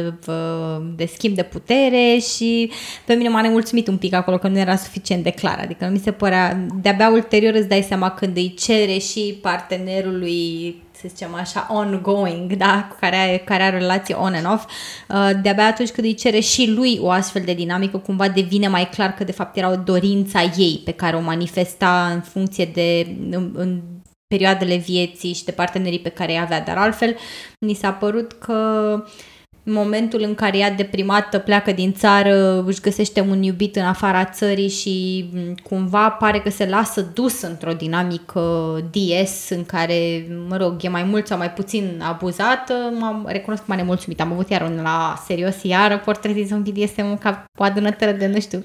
[SPEAKER 1] de schimb de putere și pe mine m-a nemulțumit un pic acolo că nu era suficient de clar, adică nu mi se părea, de-abia ulterior îți dai seama când îi cere și partenerului să zicem așa, ongoing, da, cu care, are, care are o relație on and off, uh, de-abia atunci când îi cere și lui o astfel de dinamică, cumva devine mai clar că de fapt era o dorința ei pe care o manifesta în funcție de în, în perioadele vieții și de partenerii pe care îi avea, dar altfel mi s-a părut că uh, momentul în care ea deprimată pleacă din țară, își găsește un iubit în afara țării și cumva pare că se lasă dus într-o dinamică DS în care, mă rog, e mai mult sau mai puțin abuzată, m-am, recunosc că m-a nemulțumit. Am avut iar un la serios iară portretizăm BDSM ca o adunătără de, nu știu,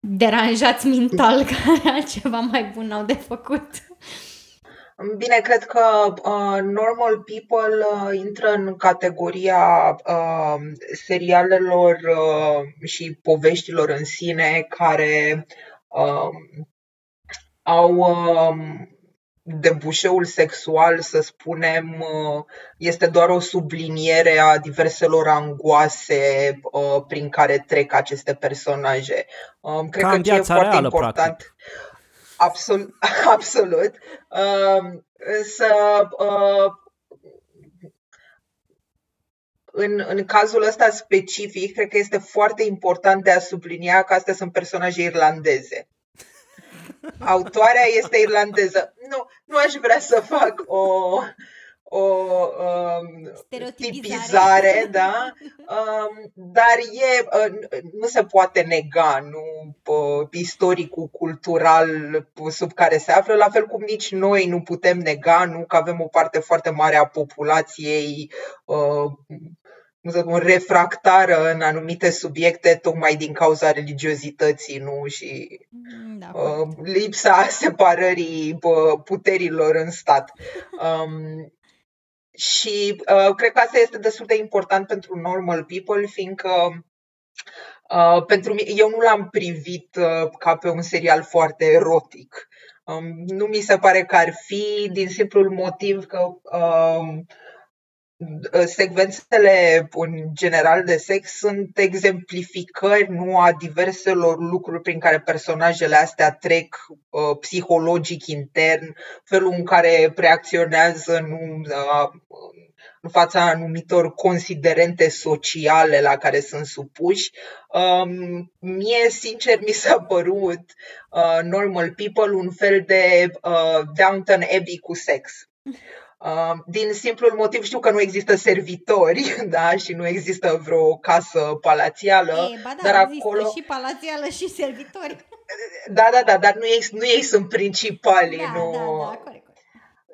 [SPEAKER 1] deranjați mental [laughs] care altceva mai bun au de făcut.
[SPEAKER 3] Bine, cred că uh, Normal People uh, intră în categoria uh, serialelor uh, și poveștilor în sine care uh, au uh, debușeul sexual, să spunem, uh, este doar o subliniere a diverselor angoase uh, prin care trec aceste personaje. Uh, cred
[SPEAKER 2] Ca
[SPEAKER 3] că
[SPEAKER 2] în
[SPEAKER 3] ce e foarte
[SPEAKER 2] reală,
[SPEAKER 3] important.
[SPEAKER 2] practic. [laughs]
[SPEAKER 3] Absolut, absolut. Uh, să uh, în, în cazul ăsta specific, cred că este foarte important de a sublinia că astea sunt personaje irlandeze. [laughs] Autoarea este irlandeză. Nu, nu aș vrea să fac o, o um, tipizare, da? Um, dar e, uh, nu se poate nega nu, uh, istoricul cultural sub care se află, la fel cum nici noi nu putem nega nu că avem o parte foarte mare a populației uh, cum să spun, refractară în anumite subiecte tocmai din cauza religiozității nu? și mm, da, uh, lipsa separării uh, puterilor în stat. Um, și uh, cred că asta este destul de important pentru normal people, fiindcă uh, pentru mine, eu nu l-am privit uh, ca pe un serial foarte erotic. Um, nu mi se pare că ar fi, din simplul motiv că um, secvențele în general de sex sunt exemplificări nu a diverselor lucruri prin care personajele astea trec uh, psihologic intern, felul în care reacționează nu, uh, în fața anumitor considerente sociale la care sunt supuși. Um, mie, sincer, mi s-a părut uh, Normal People un fel de uh, Downton Abbey cu sex. Uh, din simplul motiv știu că nu există servitori, [laughs] da, și nu există vreo casă palațială,
[SPEAKER 1] E, ba da,
[SPEAKER 3] dar
[SPEAKER 1] există
[SPEAKER 3] acolo
[SPEAKER 1] și palațială și servitori. [laughs]
[SPEAKER 3] da, da, da, dar nu ei, nu ei sunt principalii,
[SPEAKER 1] Da,
[SPEAKER 3] nu.
[SPEAKER 1] da, da, corect. corect.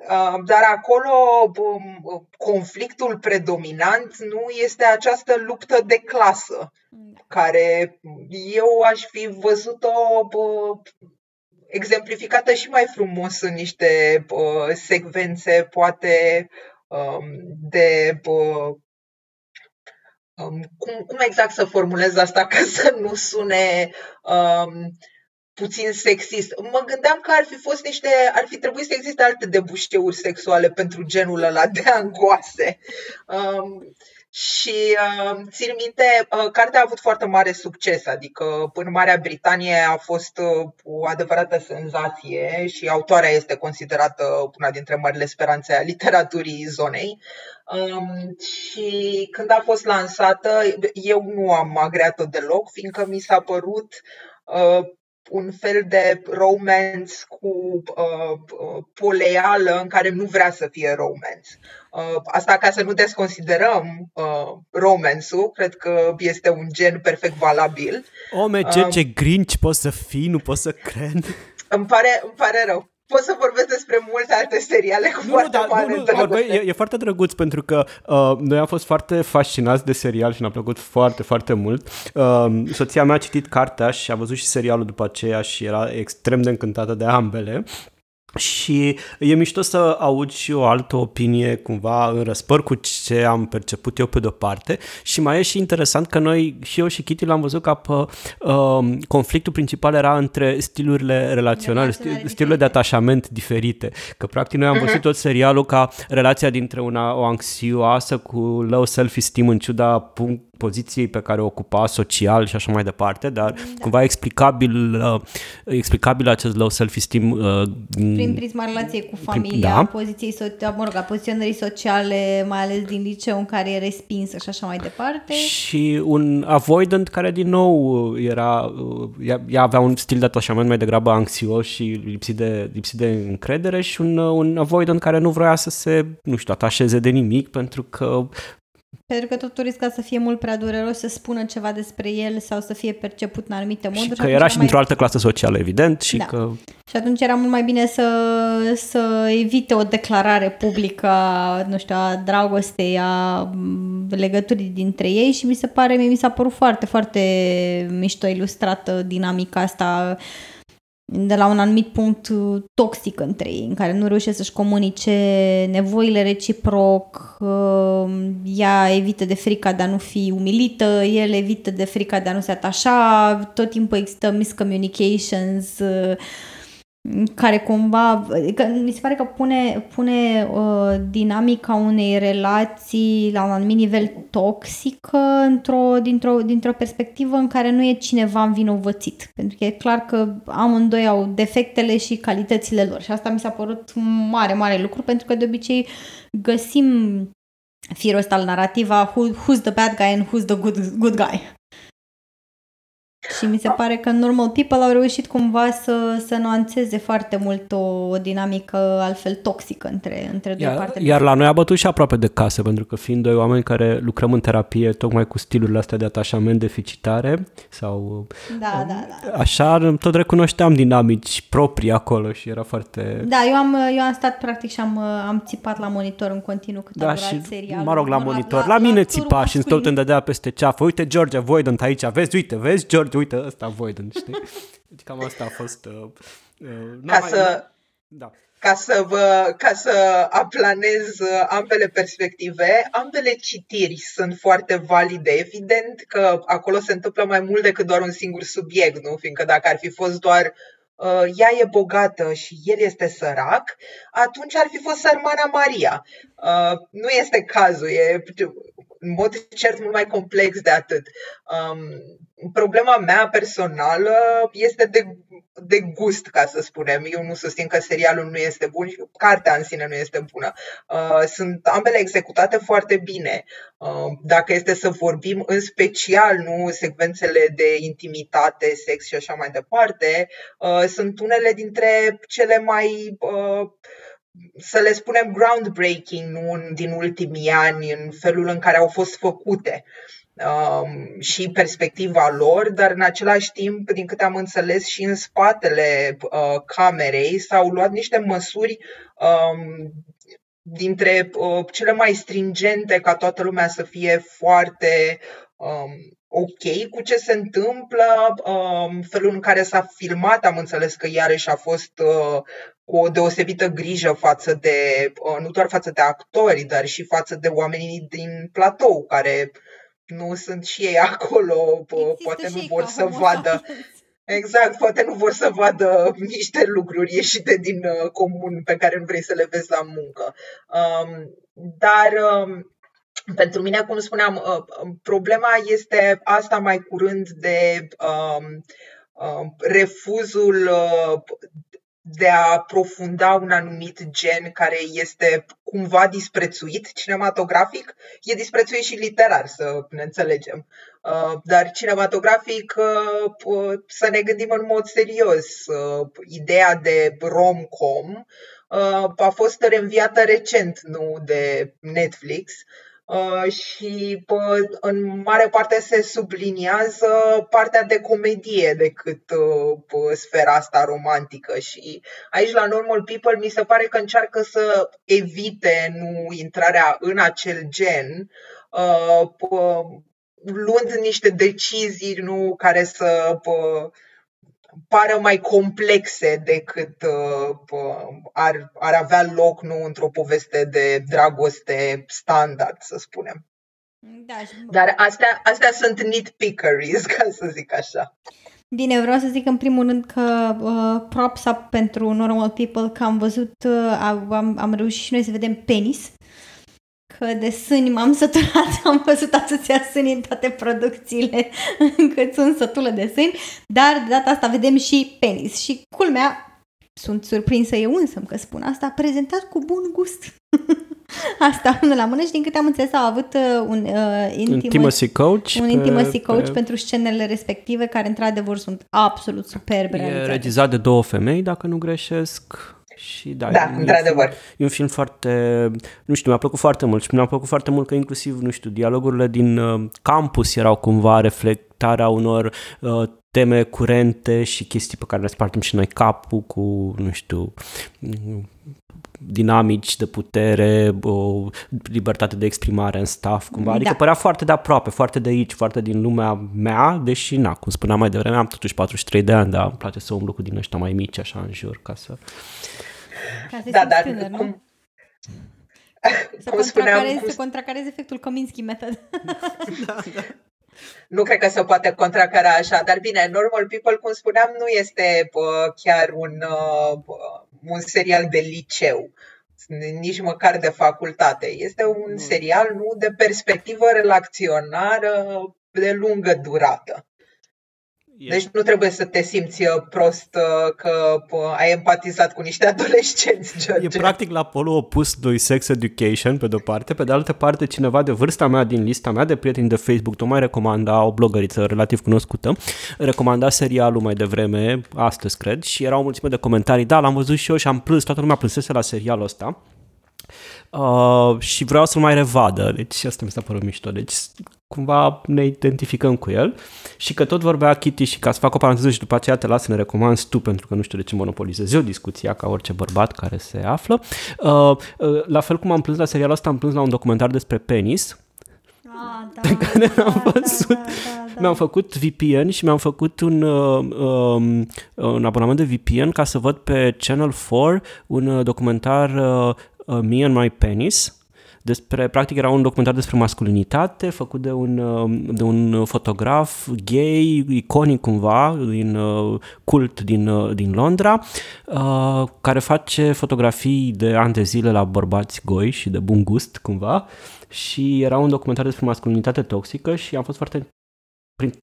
[SPEAKER 3] Uh, Dar acolo um, conflictul predominant nu este această luptă de clasă,
[SPEAKER 1] Da.
[SPEAKER 3] care eu aș fi văzut-o bă, exemplificată și mai frumos în niște bă, secvențe, poate um, de. Bă, um, cum, cum exact să formulez asta ca să nu sune um, puțin sexist. Mă gândeam că ar fi fost niște, ar fi trebuit să existe alte debușeuri sexuale pentru genul ăla de angoase. Um, și uh, țin minte, uh, cartea a avut foarte mare succes, adică în Marea Britanie a fost uh, o adevărată senzație și autoarea este considerată una dintre marile speranțe a literaturii zonei. Um, și când a fost lansată, eu nu am agreat-o deloc, fiindcă mi s-a părut uh, un fel de romance cu uh, uh, poleală în care nu vrea să fie romance. Uh, asta ca să nu desconsiderăm uh, romance-ul, cred că este un gen perfect valabil.
[SPEAKER 2] Ome, ce,
[SPEAKER 3] Um,
[SPEAKER 2] ce grinch poți să fii, nu pot să cred.
[SPEAKER 3] Îmi pare, îmi pare rău. Pot să vorbesc despre multe alte seriale cu
[SPEAKER 2] Nu, nu,
[SPEAKER 3] foarte
[SPEAKER 2] dar,
[SPEAKER 3] mare
[SPEAKER 2] nu, nu,
[SPEAKER 3] dragoste.
[SPEAKER 2] vorbei, e, e foarte drăguț pentru că uh, noi am fost foarte fascinați de serial și ne-a plăcut foarte, foarte mult. Uh, soția mea a citit cartea și a văzut și serialul după aceea și era extrem de încântată de ambele. Și e mișto să aud și o altă opinie cumva în răspăr cu ce am perceput eu pe de-o parte și mai e și interesant că noi, și eu și Kitty l-am văzut ca pe um, conflictul principal era între stilurile relaționale,
[SPEAKER 1] Relaționale
[SPEAKER 2] sti- stilurile de
[SPEAKER 1] diferite.
[SPEAKER 2] atașament diferite. Că practic noi am văzut tot serialul ca relația dintre una, o anxioasă cu low self-esteem în ciuda punct, poziției pe care o ocupa social și așa mai departe, dar da. cumva explicabil, uh, explicabil acest low self-esteem uh,
[SPEAKER 1] Prin prisma relației cu familia,
[SPEAKER 2] da.
[SPEAKER 1] poziției so- mă rog, a poziționării sociale, mai ales din liceu în care e respinsă și așa mai departe.
[SPEAKER 2] și un avoidant care din nou era, uh, ea, ea avea un stil de atașament mai degrabă anxios și lipsit de, lipsit de încredere și un, uh, un avoidant care nu vrea să se, nu știu, atașeze de nimic pentru că
[SPEAKER 1] Pentru că totul risca să fie mult prea dureros să spună ceva despre el sau să fie perceput în anumite moduri.
[SPEAKER 2] și că
[SPEAKER 1] atunci
[SPEAKER 2] era și
[SPEAKER 1] mai-
[SPEAKER 2] dintr-o altă clasă socială, evident, și
[SPEAKER 1] Da.
[SPEAKER 2] că
[SPEAKER 1] Și atunci era mult mai bine să, să evite o declarare publică a, nu știu, a dragostei, a m, legăturii dintre ei și mi se pare, mie mi s-a părut foarte, foarte mișto ilustrată dinamica asta de la un anumit punct uh, toxic între ei, în care nu reușesc să-și comunice nevoile reciproc, uh, ea evită de frica de a nu fi umilită, el evită de frica de a nu se atașa, tot timpul există miscommunications, uh, care cumva, că mi se pare că pune, pune uh, dinamica unei relații la un anumit nivel toxică într-o, dintr-o, dintr-o perspectivă în care nu e cineva învinovățit. Pentru că e clar că amândoi au defectele și calitățile lor și asta mi s-a părut un mare, mare lucru pentru că de obicei găsim firul ăsta al narativa who, who's the bad guy and who's the good, good guy. Și mi se pare că Normal People au reușit cumva să, să nuanțeze foarte mult o, o dinamică altfel toxică între, între doi
[SPEAKER 2] Iar,
[SPEAKER 1] parteneri.
[SPEAKER 2] iar la noi a bătut și aproape de casă, pentru că fiind doi oameni care lucrăm în terapie tocmai cu stilurile astea de atașament deficitare sau
[SPEAKER 1] Da, da, da.
[SPEAKER 2] așa, tot recunoșteam dinamici proprii acolo și era foarte...
[SPEAKER 1] Da, eu am, eu am stat practic și am, am țipat la monitor în continuu cât a
[SPEAKER 2] Da,
[SPEAKER 1] durat
[SPEAKER 2] și
[SPEAKER 1] serialul.
[SPEAKER 2] mă rog, la
[SPEAKER 1] Nu,
[SPEAKER 2] monitor. La,
[SPEAKER 1] la
[SPEAKER 2] mine
[SPEAKER 1] turul
[SPEAKER 2] țipa și în tot
[SPEAKER 1] masculin.
[SPEAKER 2] îmi dădea peste ceafă. Uite, George Avoidant aici, vezi, uite, vezi, George, uite, ăsta Avoidant, știi? [laughs] Deci cam asta a fost... Uh, uh, n-am
[SPEAKER 3] Ca
[SPEAKER 2] mai-
[SPEAKER 3] să,
[SPEAKER 2] Da.
[SPEAKER 3] ca să, vă, ca să aplanez uh, ambele perspective, ambele citiri sunt foarte valide. Evident că acolo se întâmplă mai mult decât doar un singur subiect, nu? Fiindcă dacă ar fi fost doar uh, ea e bogată și el este sărac, atunci ar fi fost sărmana Maria. Uh, nu este cazul, e în mod cert mult mai complex de atât. Um, problema mea personală este de, de gust, ca să spunem. Eu nu susțin că serialul nu este bun și cartea în sine nu este bună. Uh, sunt ambele executate foarte bine. Uh, dacă este să vorbim în special, nu secvențele de intimitate, sex și așa mai departe, uh, sunt unele dintre cele mai uh, să le spunem groundbreaking nu, din ultimii ani în felul în care au fost făcute um, și perspectiva lor, dar în același timp, din câte am înțeles, și în spatele uh, camerei s-au luat niște măsuri um, dintre uh, cele mai stringente ca toată lumea să fie foarte um, ok cu ce se întâmplă, um, felul în care s-a filmat, am înțeles că iarăși a fost uh, cu o deosebită grijă față de, uh, nu doar față de actori, dar și față de oamenii din platou, care nu sunt și ei acolo,
[SPEAKER 1] Există
[SPEAKER 3] poate nu
[SPEAKER 1] și
[SPEAKER 3] vor
[SPEAKER 1] ca
[SPEAKER 3] să
[SPEAKER 1] homo
[SPEAKER 3] vadă.
[SPEAKER 1] sapiens.
[SPEAKER 3] Exact, poate nu vor să vadă niște lucruri ieșite din uh, comun pe care nu vrei să le vezi la muncă. Um, dar um, pentru mine, cum spuneam, uh, problema este asta mai curând de um, uh, refuzul uh, de a aprofunda un anumit gen care este cumva disprețuit cinematografic, e disprețuit și literar, să ne înțelegem. Uh, dar cinematografic, uh, să ne gândim în mod serios. Uh, ideea de rom-com a fost reînviată recent, nu de Netflix, Uh, și în mare parte se subliniază partea de comedie decât uh, sfera asta romantică. Și aici la Normal People mi se pare că încearcă să evite nu intrarea în acel gen uh, luând niște decizii nu care să pară mai complexe decât uh, ar, ar avea loc nu într-o poveste de dragoste standard, să spunem.
[SPEAKER 1] Da, și...
[SPEAKER 3] Dar astea, astea sunt nitpickeries, [laughs] ca să zic așa.
[SPEAKER 1] Bine, vreau să zic în primul rând că uh, props up pentru Normal People că am văzut, uh, am, am reușit și noi să vedem penis că de sâni m-am săturat, [laughs] am văzut atâția sâni în toate producțiile [laughs] încât sunt sătulă de sâni, dar de data asta vedem și penis și culmea, sunt surprinsă eu însă că spun asta, prezentat cu bun gust. [laughs] asta unul la mână și din câte am înțeles au avut uh, un uh, intimacy,
[SPEAKER 2] intimacy coach,
[SPEAKER 1] un
[SPEAKER 2] pe,
[SPEAKER 1] intimacy coach
[SPEAKER 2] pe,
[SPEAKER 1] pentru scenele respective care într-adevăr sunt absolut superbe
[SPEAKER 2] E
[SPEAKER 1] realizate.
[SPEAKER 2] regizat de două femei, dacă nu greșesc. Și da,
[SPEAKER 3] Da,
[SPEAKER 2] e un
[SPEAKER 3] într-adevăr.
[SPEAKER 2] film- E un film foarte, nu știu, mi-a plăcut foarte mult și mi-a plăcut foarte mult că inclusiv, nu știu, dialogurile din uh, campus erau cumva reflectarea unor uh, teme curente și chestii pe care le spartem și noi capul cu, nu știu, mm, dinamici de putere, o libertate de exprimare în staff, cumva. Adică
[SPEAKER 1] Da.
[SPEAKER 2] părea foarte de aproape, foarte de aici, foarte din lumea mea, deși, na, cum spuneam mai devreme, am totuși 43 de ani, dar îmi place să umblu cu din ăștia mai mici, așa, în jur, ca să...
[SPEAKER 1] Ca să
[SPEAKER 3] Da,
[SPEAKER 1] simți
[SPEAKER 3] dar
[SPEAKER 1] tânăr, nu?
[SPEAKER 3] cum,
[SPEAKER 1] Să,
[SPEAKER 3] cum spuneam,
[SPEAKER 1] contracarezi,
[SPEAKER 3] cum
[SPEAKER 1] să contracarezi efectul Kominsky method. [laughs] [laughs]
[SPEAKER 3] nu cred că se poate contracara așa, dar bine, Normal People, cum spuneam, nu este bă, chiar un, uh, bă, un serial de liceu, nici măcar de facultate. Este un serial nu de perspectivă relaționară de lungă durată. Deci nu trebuie să te simți uh, prost uh, că bă, ai empatizat cu niște [laughs] adolescenți,
[SPEAKER 2] E
[SPEAKER 3] George.
[SPEAKER 2] practic la polul opus lui Sex Education, pe de-o parte, pe de altă parte cineva de vârsta mea din lista mea de prieteni de Facebook tocmai recomanda, o blogăriță relativ cunoscută, recomanda serialul mai devreme, astăzi cred, și era o mulțime de comentarii, da, l-am văzut și eu și am plâns, toată lumea plânsese la serialul ăsta. Uh, și vreau să-l mai revadă, deci asta mi s-a părut mișto, deci cumva ne identificăm cu el și că tot vorbea Kitty și ca să fac o paranteză și după aceea te las să ne recomanzi tu pentru că nu știu de ce monopolizez eu discuția ca orice bărbat care se află. Uh, uh, la fel cum am plâns la serialul ăsta, am plâns la un documentar despre penis
[SPEAKER 1] Ah, [laughs] da,
[SPEAKER 2] pe care
[SPEAKER 1] da,
[SPEAKER 2] am
[SPEAKER 1] da,
[SPEAKER 2] văzut.
[SPEAKER 1] Da, da, da.
[SPEAKER 2] Mi-am făcut VPN și mi-am făcut un, uh, um, un abonament de VPN ca să văd pe Channel 4 un uh, documentar uh, uh, Me and My Penis despre, practic era un documentar despre masculinitate făcut de un, de un fotograf gay, iconic cumva, din cult din, din Londra, care face fotografii de ani de zile la bărbați goi și de bun gust cumva. Și era un documentar despre masculinitate toxică și am fost foarte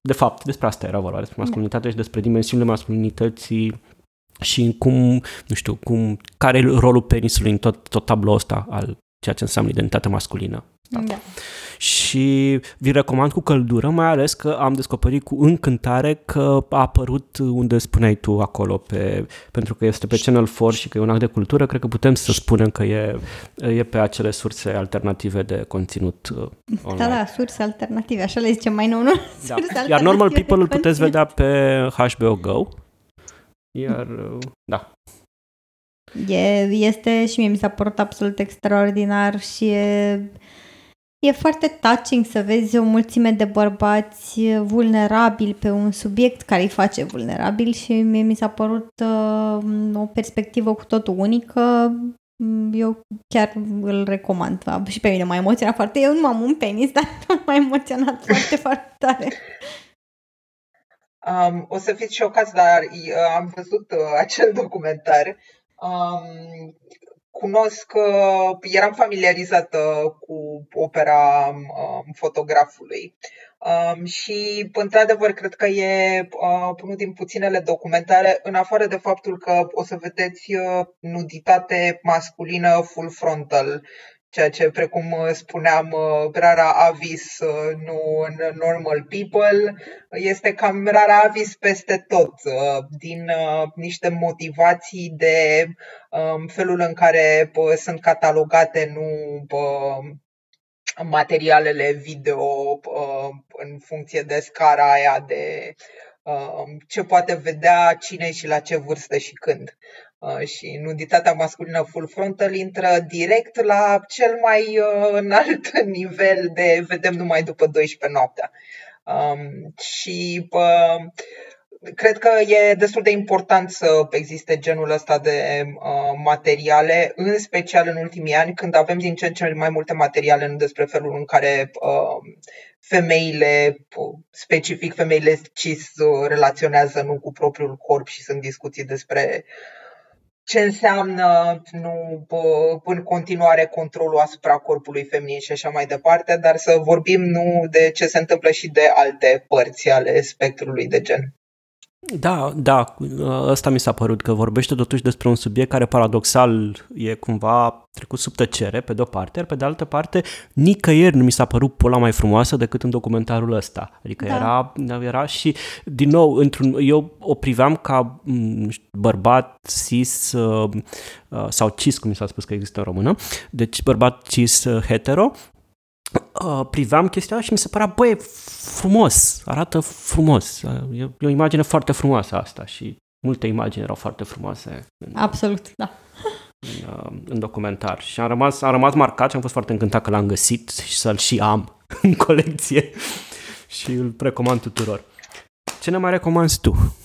[SPEAKER 2] de fapt, despre asta era vorba, despre masculinitate și despre dimensiunile masculinității și cum, nu știu, cum, care e rolul penisului în tot, tot tabloul ăsta al ceea ce înseamnă identitatea masculină. Da. Și vi recomand cu căldură, mai ales că am descoperit cu încântare că a apărut unde spuneai tu acolo, pe, pentru că este pe Channel 4 și că e un act de cultură, cred că putem să spunem că e, e pe acele surse alternative de conținut uh, online.
[SPEAKER 1] Da, da, surse alternative, așa le zicem mai nou, nu?
[SPEAKER 2] Da. Iar Normal People îl puteți vedea pe HBO Go. Iar, uh, da,
[SPEAKER 1] E, este și mie mi s-a părut absolut extraordinar și e, e foarte touching să vezi o mulțime de bărbați vulnerabili pe un subiect care îi face vulnerabil și mie mi s-a părut uh, o perspectivă cu totul unică. Eu chiar îl recomand. Și pe mine m-a emoționat foarte. Eu nu am un penis, dar [laughs] m-a emoționat [laughs] foarte, foarte tare.
[SPEAKER 3] Um, o să fiți șocați, dar uh, am văzut uh, acel documentar Um, cunosc, uh, eram familiarizată cu opera um, fotografului. Um, și, într-adevăr, cred că e uh, unul din puținele documentare, în afară de faptul că o să vedeți uh, nuditate masculină full frontal ceea ce, precum uh, spuneam, uh, rara avis uh, nu în normal people, este cam rara avis peste tot, din niște motivații de um, felul în care sunt catalogate nu materialele video în funcție de scara aia de ce poate vedea cine și la ce vârstă și când. Uh, și nuditatea masculină full frontal intră direct la cel mai uh, înalt [laughs] nivel de vedem numai după 12 noaptea. Um, și uh, cred că e destul de important să existe genul ăsta de uh, materiale, în special în ultimii ani, când avem din ce în ce mai multe materiale nu despre felul în care uh, femeile, specific femeile cis, relaționează nu cu propriul corp și sunt discuții despre uh, ce înseamnă nu, în continuare controlul asupra corpului feminin și așa mai departe, dar să vorbim nu de ce se întâmplă și de alte părți ale spectrului de gen.
[SPEAKER 2] Da, da, ăsta mi s-a părut că vorbește totuși despre un subiect care paradoxal e cumva trecut sub tăcere, pe de-o parte, iar pe de altă parte, nicăieri nu mi s-a părut pola mai frumoasă decât în documentarul ăsta. Adică da. era, era și, din nou, într-un, eu o priveam ca știu, bărbat cis uh, uh, sau cis, cum mi s-a spus că există în română, deci bărbat cis uh, hetero, uh, priveam chestia și mi se părea, băi, frumos, arată frumos. E, e o imagine foarte frumoasă asta și multe imagini erau foarte frumoase.
[SPEAKER 1] În, Absolut, da.
[SPEAKER 2] În, uh, în documentar. Și am rămas, am rămas marcat și am fost foarte încântat că l-am găsit și să-l și am [laughs] în colecție și îl recomand tuturor. Ce ne mai recomanzi tu?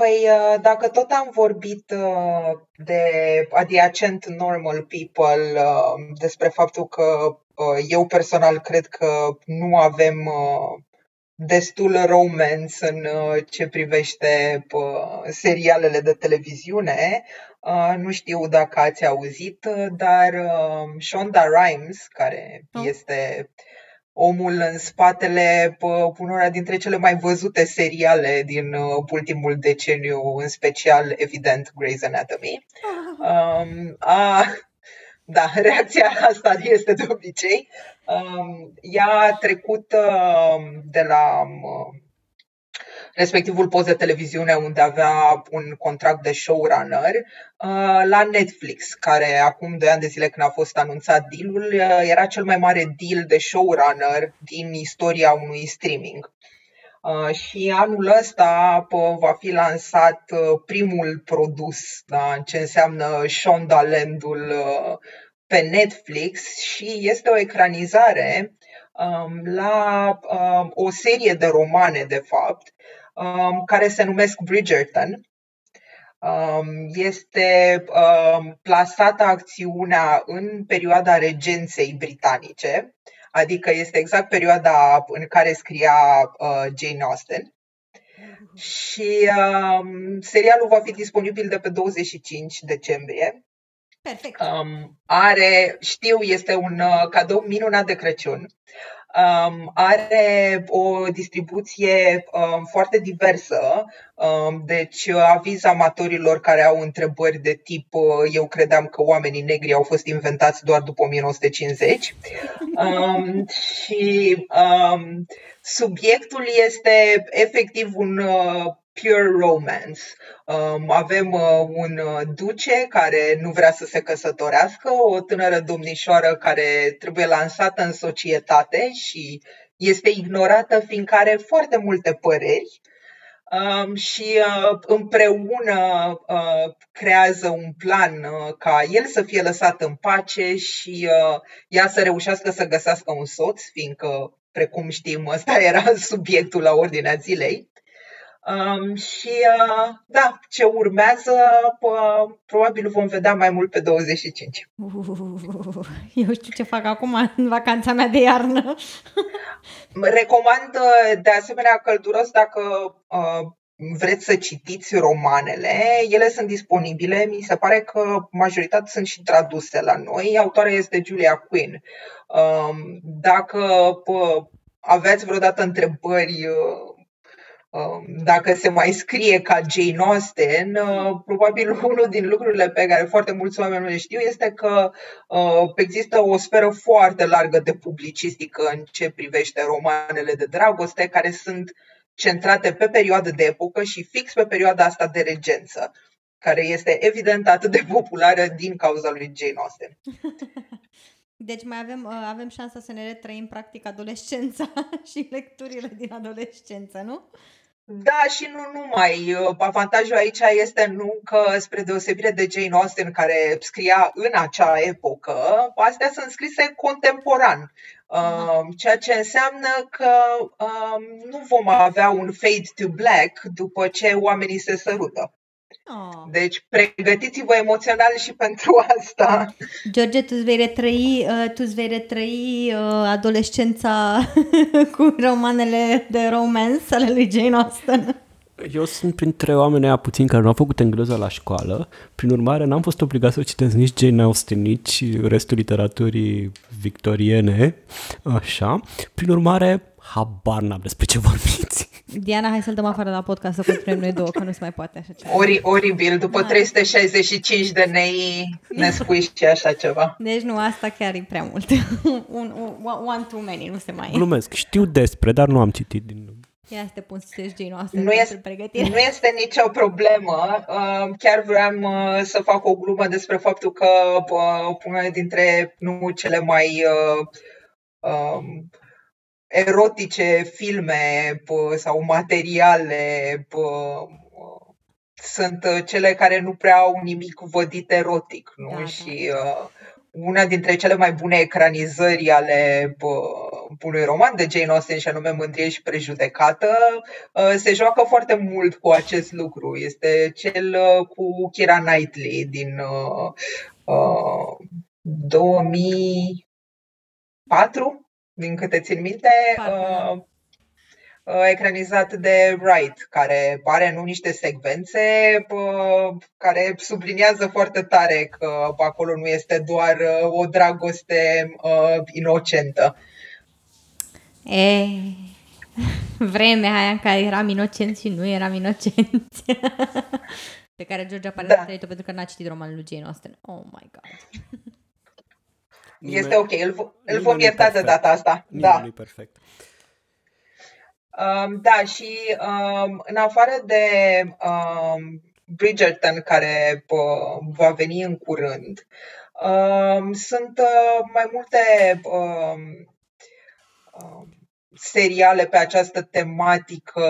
[SPEAKER 3] Păi, uh, dacă tot am vorbit uh, de adiacent normal people, despre faptul că Uh, eu personal cred că nu avem uh, destul romance în uh, ce privește serialele de televiziune. Nu știu dacă ați auzit, dar Shonda Rhimes, care oh. este omul în spatele unora dintre cele mai văzute seriale din ultimul deceniu, în special, evident, Grey's Anatomy, ah. [laughs] um, a da, [laughs] reacția asta este de obicei. Um, ea a trecut um, de la um, respectivul post de televiziune unde avea un contract de showrunner uh, la Netflix, care acum de ani de zile când a fost anunțat dealul, uh, era cel mai mare deal de showrunner din istoria unui streaming. Uh, și anul ăsta va fi lansat primul produs, da, ce înseamnă Shondaland-ul pe Netflix și este o ecranizare um, la um, o serie de romane, de fapt, um, care se numesc Bridgerton. Um, este um, plasată acțiunea în perioada regenței britanice, adică este exact perioada în care scria uh, Jane Austen. Și um, serialul va fi disponibil de pe 25 decembrie.
[SPEAKER 1] Perfect.
[SPEAKER 3] Um, are, știu, este un uh, cadou minunat de Crăciun. Um, are o distribuție um, foarte diversă, um, deci aviz amatorilor care au întrebări de tip uh, eu credeam că oamenii negri au fost inventați doar după 1950 um, și um, subiectul este efectiv un uh, pure romance. Um, avem uh, un uh, duce care nu vrea să se căsătorească, o tânără domnișoară care trebuie lansată în societate și este ignorată fiindcă are foarte multe păreri. Um, și uh, împreună uh, creează un plan uh, ca el să fie lăsat în pace și uh, ea să reușească să găsească un soț, fiindcă, precum știm, ăsta era [laughs] subiectul la ordinea zilei. Um, și uh, da, ce urmează, uh, probabil vom vedea mai mult pe 25.
[SPEAKER 1] Uh, [laughs] eu știu ce fac acum în vacanța mea de iarnă.
[SPEAKER 3] Recomand uh, de asemenea călduros dacă uh, vreți să citiți romanele, ele sunt disponibile, mi se pare că majoritatea sunt și traduse la noi. Autoarea este Julia Quinn. Um, dacă aveți vreodată întrebări uh, Um, dacă se mai scrie ca Jane Austen, uh, probabil [laughs] unul din lucrurile pe care foarte mulți oameni nu le știu este că uh, există o sferă foarte largă de publicistică în ce privește romanele de dragoste, care sunt centrate pe perioadă de epocă și fix pe perioada asta de regență, care este evident atât de populară din cauza lui Jane Austen. [laughs]
[SPEAKER 1] Deci mai avem, uh, avem șansa să ne retrăim practic adolescența [laughs] și lecturile din adolescență, nu?
[SPEAKER 3] Da, și nu numai. Avantajul aici este nu că, spre deosebire de Jane Austen, care scria în acea epocă, astea sunt scrise contemporan. Uh, ceea ce înseamnă că um, nu vom avea un fade to black după ce oamenii se sărută. Oh. Deci pregătiți-vă emoțional și pentru asta.
[SPEAKER 1] George, tu îți vei retrăi, uh, tu îți vei retrăi uh, adolescența [laughs] cu romanele de romance ale lui Jane Austen.
[SPEAKER 2] Eu sunt printre oamenii puțin care nu au făcut engleză la școală, prin urmare n-am fost obligat să citesc nici Jane Austen, nici restul literaturii victoriene, așa. Prin urmare, habar n-am despre ce vorbiți.
[SPEAKER 1] Diana, hai să-l dăm afară la podcast să continuăm noi două, că nu se mai poate așa ceva.
[SPEAKER 3] Ori, oribil, după da. 365 de nei ne spui și așa ceva.
[SPEAKER 1] Deci nu, asta chiar e prea mult. [laughs] un, un, one too many, nu se mai...
[SPEAKER 2] Glumesc, știu despre, dar nu am citit din
[SPEAKER 1] Ia să te pun să genul noastră nu este, pregătire.
[SPEAKER 3] Nu este nicio problemă. Uh, chiar vreau uh, să fac o glumă despre faptul că uh, una dintre nu cele mai um, erotice filme sau materiale sunt cele care nu prea au nimic vădit erotic, nu? Da, da. Și uh, una dintre cele mai bune ecranizări ale unui roman de Jane Austen, și anume Mândrie și Prejudecată, uh, se joacă foarte mult cu acest lucru. Este cel uh, cu Kira Knightley din uh, uh, 2004, din câte țin minte. Uh, Uh, ecranizat de Wright, care pare nu niște secvențe uh, care subliniază foarte tare că acolo nu este doar uh, o dragoste inocentă.
[SPEAKER 1] E, vremea aia în care eram inocenți și nu eram inocenți. [laughs] Pe care George a da. trăit pentru că n-a citit romanul lui Jane Austen. Oh my god.
[SPEAKER 3] Este ok, îl, îl vom ierta de data asta. da.
[SPEAKER 2] Nu perfect.
[SPEAKER 3] Um, da, și um, în afară de um, Bridgerton, care uh, va veni în curând, um, sunt uh, mai multe um, uh, seriale pe această tematică,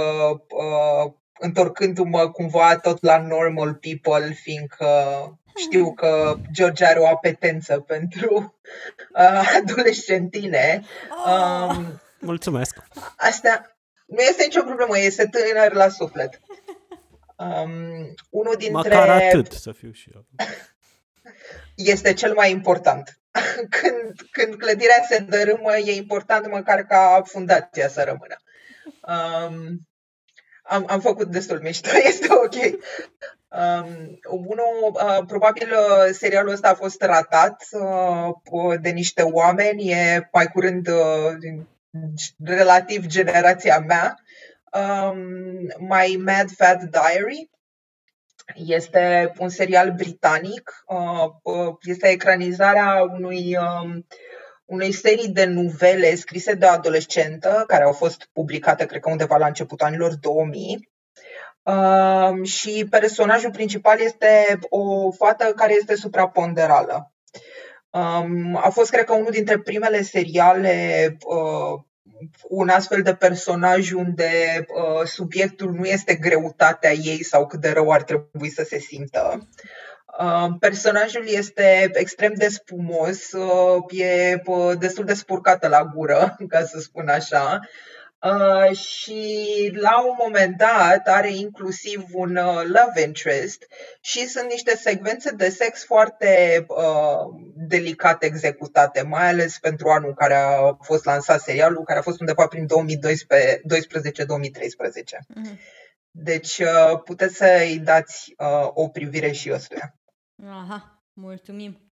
[SPEAKER 3] uh, întorcându-mă cumva tot la normal people, fiindcă știu că George are o apetență pentru [laughs] uh, adolescentine.
[SPEAKER 2] Um, Mulțumesc!
[SPEAKER 3] Asta, nu este nicio problemă, este tânăr la suflet. Um, unul dintre...
[SPEAKER 2] Măcar atât să fiu și eu. [laughs]
[SPEAKER 3] Este cel mai important. [laughs] când, când clădirea se dărâmă, e important măcar ca fundația să rămână. Um, am, am făcut destul mișto, [laughs] este ok. Um, unul, uh, probabil uh, serialul ăsta a fost ratat uh, de niște oameni, e mai curând uh, relativ generația mea, um, My Mad Fat Diary. Este un serial britanic, uh, uh, este ecranizarea unui, um, unei serii de novele scrise de o adolescentă, care au fost publicate, cred că undeva la începutul anilor 2000. Um, și personajul principal este o fată care este supraponderală. Um, a fost, cred că, unul dintre primele seriale uh, un astfel de personaj unde uh, subiectul nu este greutatea ei sau cât de rău ar trebui să se simtă. Uh, personajul este extrem de spumos, uh, e uh, destul de spurcată la gură, [laughs] ca să spun așa. Uh, și la un moment dat are inclusiv un uh, love interest și sunt niște secvențe de sex foarte uh, delicat executate, mai ales pentru anul care a fost lansat serialul, care a fost undeva prin 2012-2013. Mm. Deci uh, puteți să-i dați uh, o privire și ăstuia.
[SPEAKER 1] Aha, mulțumim!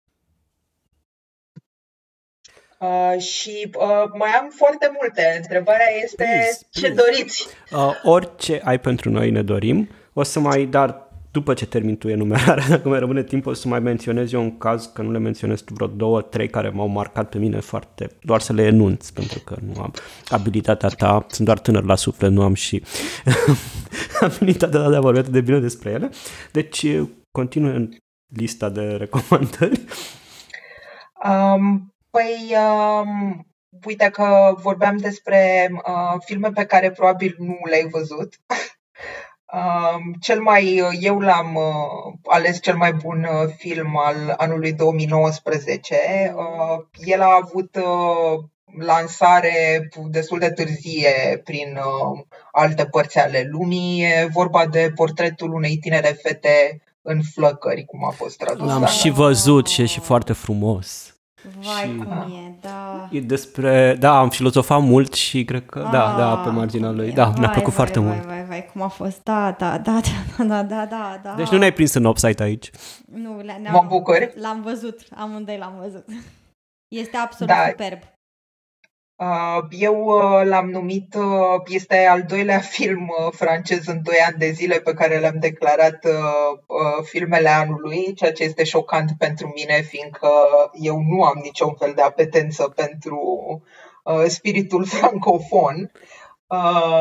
[SPEAKER 3] Uh, și uh, mai am foarte multe. Întrebarea este please, ce please. doriți?
[SPEAKER 2] Uh, orice ai pentru noi ne dorim. O să mai, dar după ce termin tu enumerarea, [laughs] dacă mai rămâne timp, o să mai menționez eu un caz, că nu le menționez vreo două, trei care m-au marcat pe mine foarte, doar să le enunț, pentru că nu am abilitatea ta, sunt doar tânăr la suflet, nu am și [laughs] abilitatea de a vorbi atât de bine despre ele. Deci, continui în lista de recomandări.
[SPEAKER 3] Um, Păi, um, uite că vorbeam despre uh, filme pe care probabil nu le-ai văzut. [laughs] Um, cel mai, eu l-am uh, ales cel mai bun uh, film al anului 2019. Uh, el a avut uh, lansare destul de târzie prin uh, alte părți ale lumii. E vorba de portretul unei tinere fete în flăcări, cum a fost tradus.
[SPEAKER 2] L-am și văzut și e și foarte frumos.
[SPEAKER 1] Vai și cum e, da.
[SPEAKER 2] E despre, da, am filozofat mult și cred că, ah, da, da, pe marginea lui. Da, vai, mi-a plăcut
[SPEAKER 1] vai,
[SPEAKER 2] foarte
[SPEAKER 1] vai,
[SPEAKER 2] mult.
[SPEAKER 1] Vai, vai, cum a fost, da, da, da, da, da, da, da, da.
[SPEAKER 2] Deci nu ne-ai prins în offsite aici.
[SPEAKER 1] Nu,
[SPEAKER 3] mă bucur.
[SPEAKER 1] L-am văzut, amândoi l-am văzut. Este absolut da. superb.
[SPEAKER 3] Uh, eu uh, l-am numit, uh, este al doilea [laughs] film francez în doi ani de zile pe care le-am declarat filmele anului, ceea ce este șocant pentru mine, fiindcă eu nu am niciun fel de apetență pentru spiritul [laughs] francofon.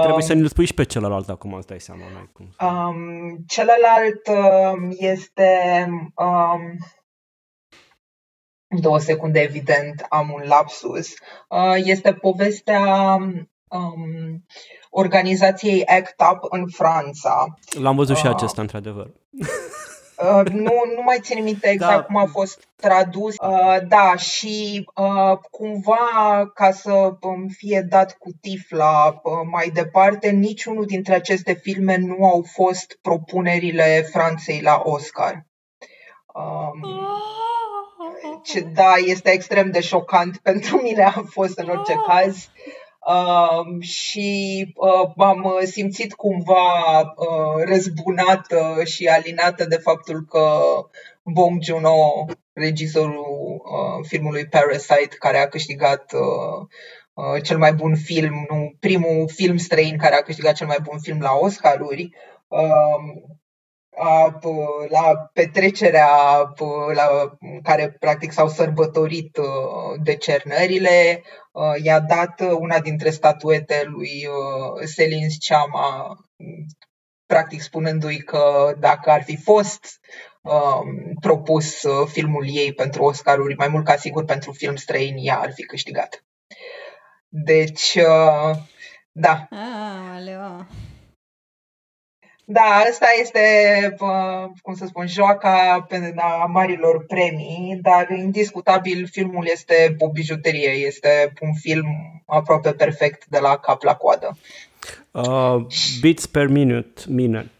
[SPEAKER 2] Trebuie să ne-l spui și pe celălalt acum, îți dai seama. N-ai cum.
[SPEAKER 3] Um, celălalt um, este... Um, două secunde, evident, am un lapsus. Uh, este povestea um, organizației ACT UP în Franța.
[SPEAKER 2] L-am văzut și uh, acesta, într-adevăr. [laughs]
[SPEAKER 3] Uh, nu, nu mai țin minte exact da. cum a fost tradus. Uh, da, și uh, cumva, ca să um, fie dat cu tifla uh, mai departe, niciunul dintre aceste filme nu au fost propunerile Franței la Oscar. Um, oh ce da, este extrem de șocant [laughs] pentru mine a fost în orice caz. Uh, și uh, m-am simțit cumva uh, răzbunată și alinată de faptul că Bong Joon-ho, regizorul uh, filmului Parasite, care a câștigat uh, uh, cel mai bun film, nu, primul film străin care a câștigat cel mai bun film la Oscaruri, uh, a, la petrecerea la care practic s-au sărbătorit uh, decernările, uh, i-a dat una dintre statuete lui uh, Selin Sciama, practic spunându-i că dacă ar fi fost um, propus filmul ei pentru Oscaruri, mai mult ca sigur pentru film străin, ea ar fi câștigat. Deci, da.
[SPEAKER 1] Aoleu.
[SPEAKER 3] Da, asta este, cum să spun, joaca a marilor premii, dar indiscutabil filmul este o bijuterie, este un film aproape perfect de la cap la coadă.
[SPEAKER 2] Uh, beats per minute, minute,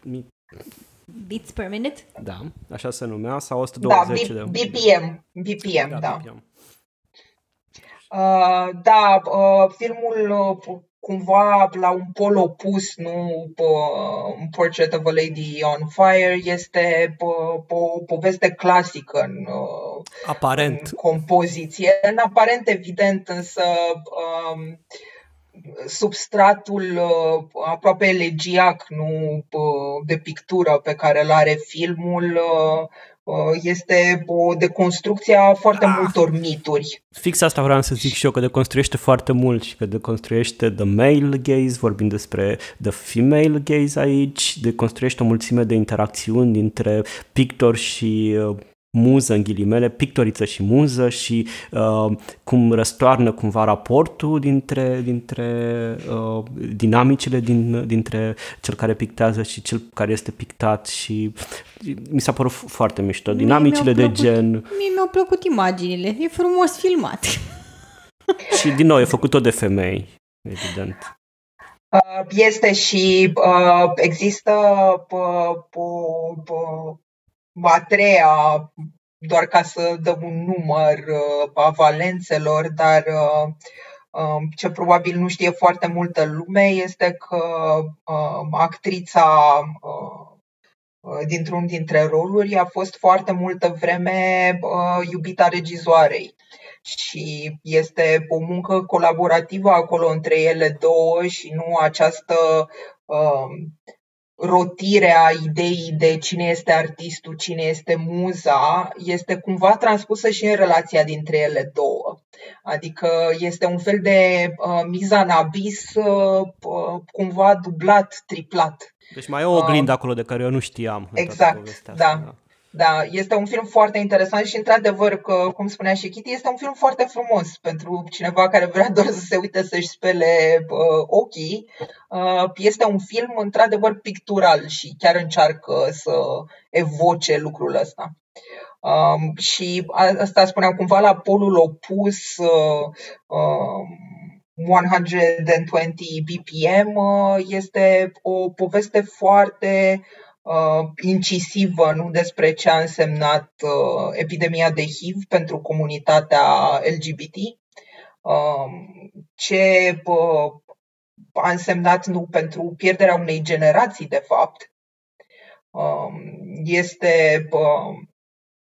[SPEAKER 1] Beats per minute?
[SPEAKER 2] Da, așa se numea, sau 120
[SPEAKER 3] da,
[SPEAKER 2] de...
[SPEAKER 3] BPM, BPM, da. da. BPM.
[SPEAKER 2] Uh,
[SPEAKER 3] da, uh, filmul uh, cumva la un pol opus, nu uh, Portrait of a Lady on Fire, este uh, o poveste clasică în, uh,
[SPEAKER 2] aparent.
[SPEAKER 3] în compoziție. În aparent, evident, însă uh, substratul uh, aproape elegiac nu, uh, de pictură pe care îl are filmul uh, este o deconstrucție a foarte ah, multor mituri.
[SPEAKER 2] Fix asta vreau să zic și eu, că deconstruiește foarte mult și că deconstruiește the male gaze, vorbim despre the female gaze aici, deconstruiește o mulțime de interacțiuni dintre pictor și muză în ghilimele, pictoriță și muză și uh, cum răstoarnă cumva raportul dintre, dintre uh, dinamicile din, dintre cel care pictează și cel care este pictat și mi s-a părut foarte mișto. Dinamicile de gen...
[SPEAKER 1] Mie mi-au plăcut imaginile, e frumos filmat.
[SPEAKER 2] și din nou, e făcut tot de femei, evident.
[SPEAKER 3] Uh, este și uh, există uh, uh, a treia, doar ca să dăm un număr uh, a valențelor, dar uh, um, ce probabil nu știe foarte multă lume este că um, actrița uh, dintr-un dintre roluri a fost foarte multă vreme iubita regizoarei. Și este o muncă colaborativă acolo între ele două și nu această um, rotirea ideii de cine este artistul, cine este muza, este cumva transpusă și în relația dintre ele două. Adică este un fel de uh, miza în abis uh, uh, cumva dublat, triplat.
[SPEAKER 2] Deci mai e o oglindă uh, acolo de care eu nu știam.
[SPEAKER 3] Exact, da. da. Da, este un film foarte interesant și, într-adevăr, că, cum spunea și Kitty, este un film foarte frumos pentru cineva care vrea doar să se uite să-și spele uh, ochii. Uh, este un film, într-adevăr, pictural și chiar încearcă să evoce lucrul ăsta. Um, și asta spuneam cumva la polul opus, uh, uh, 120 BPM, uh, este o poveste foarte uh, incisivă nu despre ce a însemnat uh, epidemia de HIV pentru comunitatea LGBT, uh, ce uh, a însemnat nu pentru pierderea unei generații, de fapt. Uh, este uh,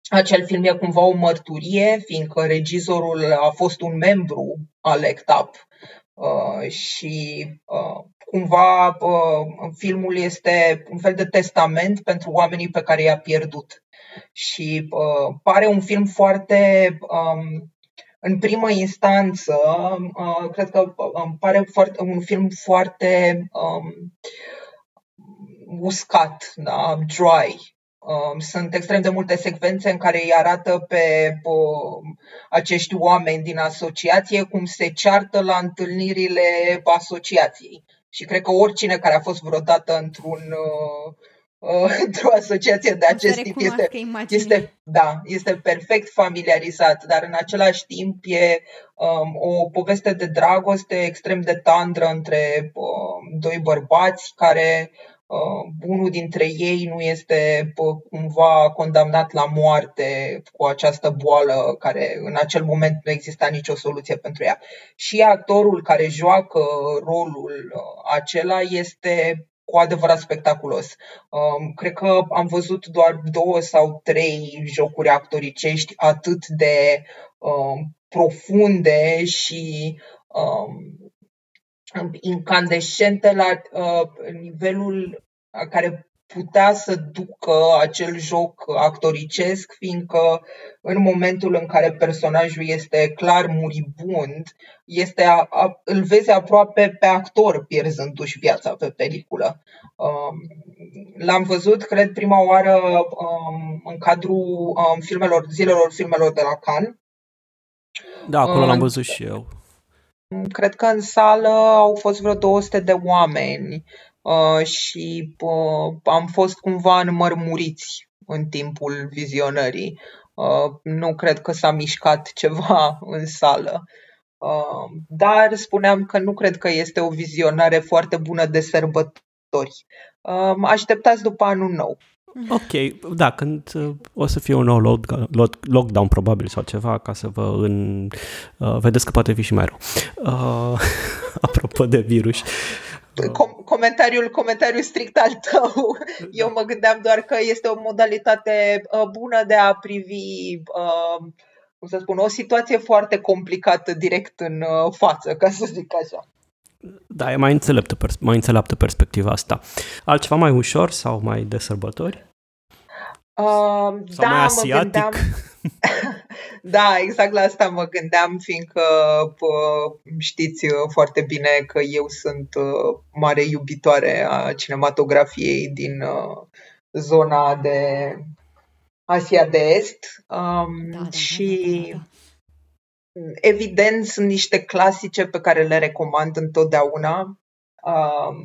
[SPEAKER 3] acel film e cumva o mărturie, fiindcă regizorul a fost un membru al ECT UP uh, și uh, cumva uh, filmul este un fel de testament pentru oamenii pe care i-a pierdut. Și uh, pare un film foarte, um, în primă instanță, uh, cred că um, pare foarte, un film foarte um, uscat, da? dry, Um, sunt extrem de multe secvențe în care îi arată pe um, acești oameni din asociație cum se ceartă la întâlnirile asociației. Și cred că oricine care a fost vreodată într-un uh, uh, [laughs] într-o asociație de acest tip este, este, da, este perfect familiarizat, dar în același timp e um, o poveste de dragoste extrem de tandră între um, doi bărbați care Uh, unul dintre ei nu este cumva condamnat la moarte cu această boală care în acel moment nu exista nicio soluție pentru ea. Și actorul care joacă rolul uh, acela este cu adevărat spectaculos. Um, cred că am văzut doar două sau trei jocuri actoricești atât de um, profunde și um, incandescente la uh, nivelul care putea să ducă acel joc actoricesc, fiindcă în momentul în care personajul este clar muribund, este a, a, îl vezi aproape pe actor pierzându-și viața pe peliculă. Um, l-am văzut, cred, prima oară um, în cadrul um, filmelor, zilelor filmelor de la Cannes.
[SPEAKER 2] Da, acolo um, l-am văzut și eu.
[SPEAKER 3] Cred că în sală au fost vreo 200 de oameni uh, și uh, am fost cumva înmărmuriți în timpul vizionării. Uh, nu cred că s-a mișcat [laughs] ceva în sală. Dar spuneam că nu cred că este o vizionare foarte bună de sărbători actori. Um, așteptați după anul nou.
[SPEAKER 2] Ok, da, când uh, o să fie un nou load, load, lockdown probabil sau ceva ca să vă în, uh, vedeți că poate fi și mai rău. Uh, [laughs] apropo de virus.
[SPEAKER 3] Com- comentariul, comentariul strict al tău. [laughs] Eu mă gândeam doar că este o modalitate uh, bună de a privi uh, cum să spun, o situație foarte complicată direct în uh, față, ca să zic așa.
[SPEAKER 2] Da, e mai înțeleaptă, pers- mai înțeleaptă perspectiva asta. Altceva mai ușor sau mai de sărbători?
[SPEAKER 3] Uh,
[SPEAKER 2] sau
[SPEAKER 3] da,
[SPEAKER 2] mai asiatic?
[SPEAKER 3] mă gândeam... [laughs] da, exact la asta mă gândeam, fiindcă pă, știți uh, foarte bine că eu sunt uh, mare iubitoare a cinematografiei din uh, zona de Asia de Est um,
[SPEAKER 1] Da, da, da,
[SPEAKER 3] și
[SPEAKER 1] da, da, da.
[SPEAKER 3] Evident sunt niște clasice pe care le recomand întotdeauna. Um,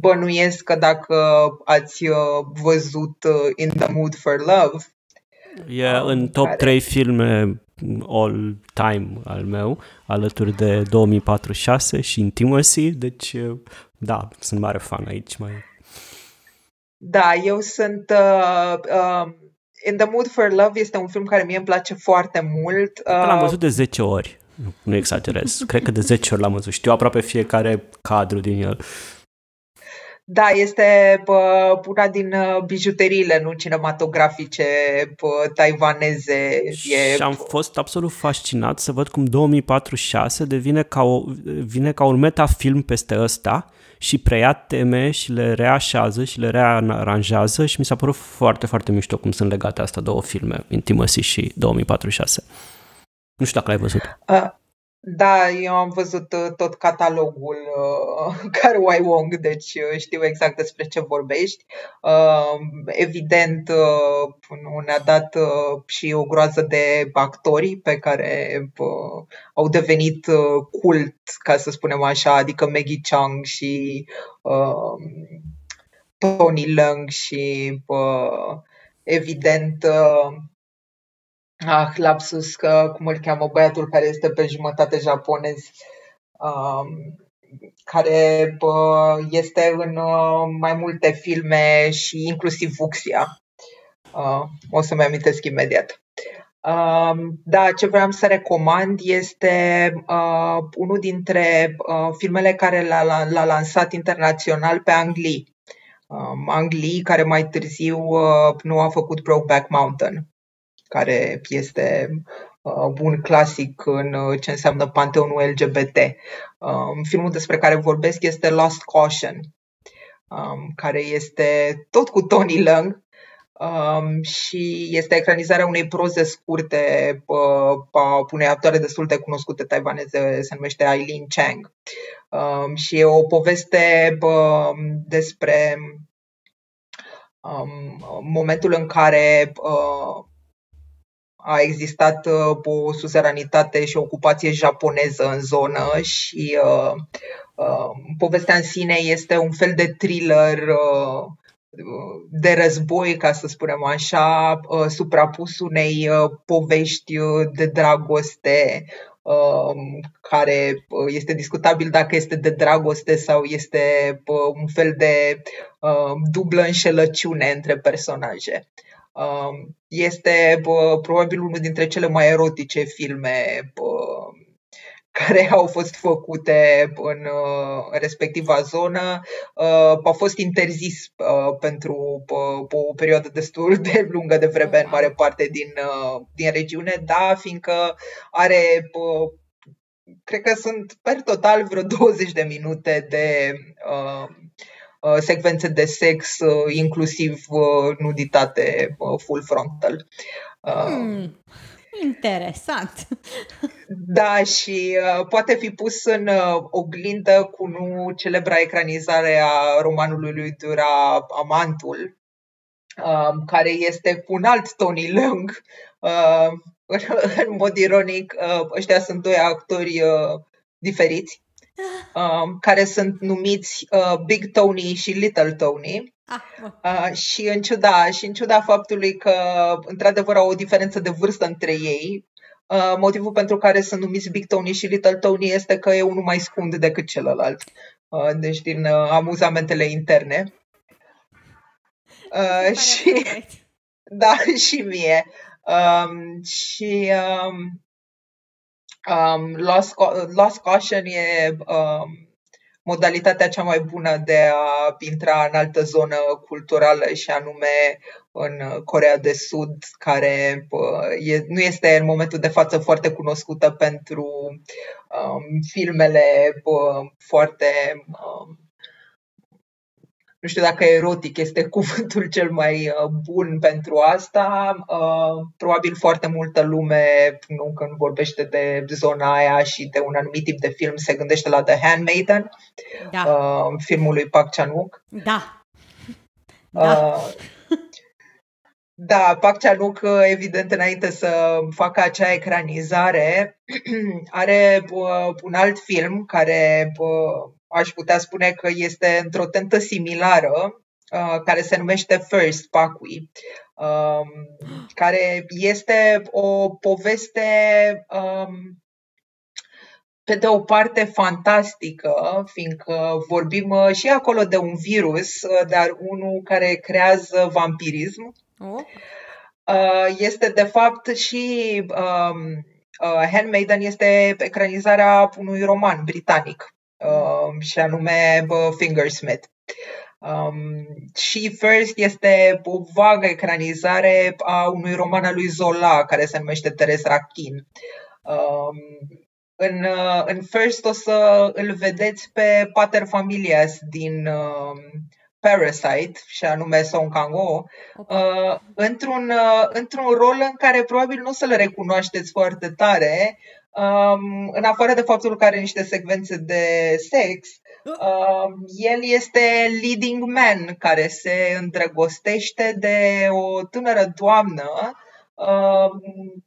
[SPEAKER 3] bănuiesc că dacă ați uh, văzut uh, In the Mood for Love,
[SPEAKER 2] E
[SPEAKER 3] Um,
[SPEAKER 2] în top
[SPEAKER 3] care-
[SPEAKER 2] 3 filme all time al meu, alături de 2046 și Intimacy, deci uh, da, sunt mare fan aici. Mai...
[SPEAKER 3] da, eu sunt uh, uh, In the Mood for Love este un film care mie îmi place foarte mult.
[SPEAKER 2] L-am
[SPEAKER 3] Uh,
[SPEAKER 2] văzut de 10 ori, nu, nu exagerez, [laughs] cred că de 10 ori l-am văzut, știu aproape fiecare cadru din el.
[SPEAKER 3] Da, este bă, una din uh, bijuteriile nu cinematografice bă, taiwaneze. E,
[SPEAKER 2] Și am fost absolut fascinat să văd cum 2046 devine ca, o, vine ca un metafilm peste ăsta și preia teme și le reașează și le rearanjează și mi s-a părut foarte, foarte mișto cum sunt legate astea două filme, Intimacy și 2046. Nu știu dacă l-ai văzut.
[SPEAKER 3] uh, da, eu am văzut uh, tot catalogul uh, [laughs] Carwai Wong, deci uh, știu exact despre ce vorbești. Uh, evident, uh, nu ne-a dat uh, și o groază de actori pe care uh, au devenit uh, cult, ca să spunem așa, adică Maggie Chung și uh, Tony Leung și uh, evident uh, ah, lapsus, că, cum îl cheamă băiatul care este pe jumătate japonez, um, care bă, este în uh, mai multe filme și inclusiv Vuxia. Uh, o să-mi amintesc imediat. Um, da, ce vreau să recomand este uh, unul dintre uh, filmele care l-a, l-a, l-a lansat internațional pe Ang Lee. Um, Ang Lee, care mai târziu uh, nu a făcut Brokeback Mountain, care este uh, un clasic în uh, ce înseamnă panteonul LGBT. Um, filmul despre care vorbesc este Lost Caution, um, care este tot cu Tony Leung, Um, și este ecranizarea unei proze scurte uh, a unei actoare destul de cunoscute taiwaneze, se numește Aileen Chang. Um, și e o poveste uh, despre um, momentul în care uh, a existat uh, o suzeranitate și ocupație japoneză în zonă și uh, uh, povestea în sine este un fel de thriller uh, de război, ca să spunem așa, uh, suprapus unei uh, povești uh, de dragoste um, care uh, este discutabil dacă este de dragoste sau este uh, un fel de uh, dublă înșelăciune între personaje. Um, Este bă, probabil unul dintre cele mai erotice filme bă, care au fost făcute în uh, respectiva zonă. Uh, a fost interzis uh, pentru uh, o perioadă destul de lungă de vreme în mare parte din, uh, din regiune, da, fiindcă are uh, cred că sunt per total vreo 20 de minute de uh, uh, secvențe de sex, uh, inclusiv uh, nuditate uh, full frontal. Uh,
[SPEAKER 1] Hmm, interesant. [laughs]
[SPEAKER 3] Da, și uh, poate fi pus în uh, oglindă cu nu celebra ecranizare a romanului lui Dura, Amantul, uh, care este cu un alt Tony Leung. Uh, în, [laughs] în mod ironic, uh, ăștia sunt doi actori uh, diferiți, uh, care sunt numiți uh, Big Tony și Little Tony.
[SPEAKER 1] Ah, bun.
[SPEAKER 3] Uh, și în ciuda și în ciuda faptului că într-adevăr au o diferență de vârstă între ei, uh, motivul pentru care sunt numiți Big Tony și Little Tony este că e unul mai scund decât celălalt. uh, deci din uh, amuzamentele interne. Uh, și, [laughs] da, și mie. Um, și um, um, Lost, Lost Caution e um, modalitatea cea mai bună de a intra în altă zonă culturală și anume în Corea de Sud, care e, nu este în momentul de față foarte cunoscută pentru um, filmele foarte um, nu știu dacă erotic este [laughs] cuvântul cel mai uh, bun pentru asta. Uh, probabil foarte multă lume, nu când vorbește de zona aia și de un anumit tip de film, se gândește la The Handmaiden, da. Uh, filmul lui Park Chan-wook.
[SPEAKER 1] Da. Da.
[SPEAKER 3] Da, Park Chan-wook, evident, înainte să facă acea ecranizare, [clears throat] are un alt film care aș putea spune că este într-o tentă similară, uh, care se numește First Pakui, um, care este o poveste um, pe de o parte fantastică, fiindcă vorbim uh, și acolo de un virus, uh, dar unul care creează vampirism. Oh. Este de fapt și um, Handmaiden este ecranizarea unui roman britanic Um, și anume Fingersmith. Um, și First este o vagă ecranizare a unui roman al lui Zola care se numește Teresa Rachin. Um, în, uh, în First o să îl vedeți pe Pater Familias din um, Parasite, și anume Song Kang-ho, uh, într-un, uh, într-un rol în care probabil nu o să-l recunoașteți foarte tare, Um, în afară de faptul că are niște secvențe de sex, um, el este leading man care se îndrăgostește de o tânără doamnă, um,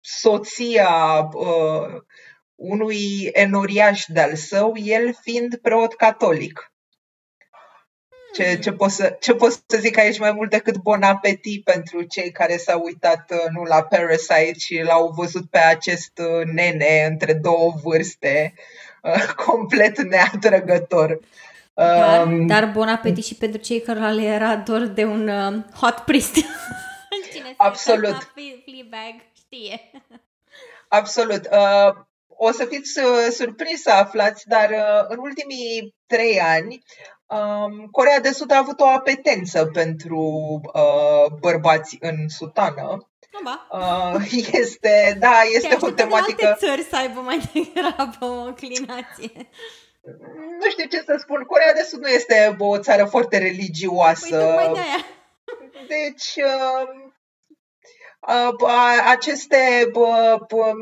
[SPEAKER 3] soția uh, unui enoriaș de-al său, el fiind preot catolic. Ce, ce, pot să, ce pot să zic aici mai mult decât bon apetit pentru cei care s-au uitat uh, nu la Parasite și l-au văzut pe acest uh, nene între două vârste uh, [laughs] complet neatrăgător.
[SPEAKER 1] Dar, um, dar bon apetit și pentru cei care le era dor de un uh, hot priest. [laughs]
[SPEAKER 3] Cine Absolut.
[SPEAKER 1] Fleabag știe. [laughs]
[SPEAKER 3] Absolut. Uh, o să fiți uh, surprins să aflați, dar uh, în ultimii trei ani Um, Corea de Sud a avut o apetență pentru uh, bărbați în sutană. Uh, este, da, este o tematică...
[SPEAKER 1] alte țări să aibă mai degrabă o înclinație.
[SPEAKER 3] Nu știu ce să spun, Corea de Sud nu este o țară foarte religioasă.
[SPEAKER 1] Păi, de
[SPEAKER 3] Deci, uh, aceste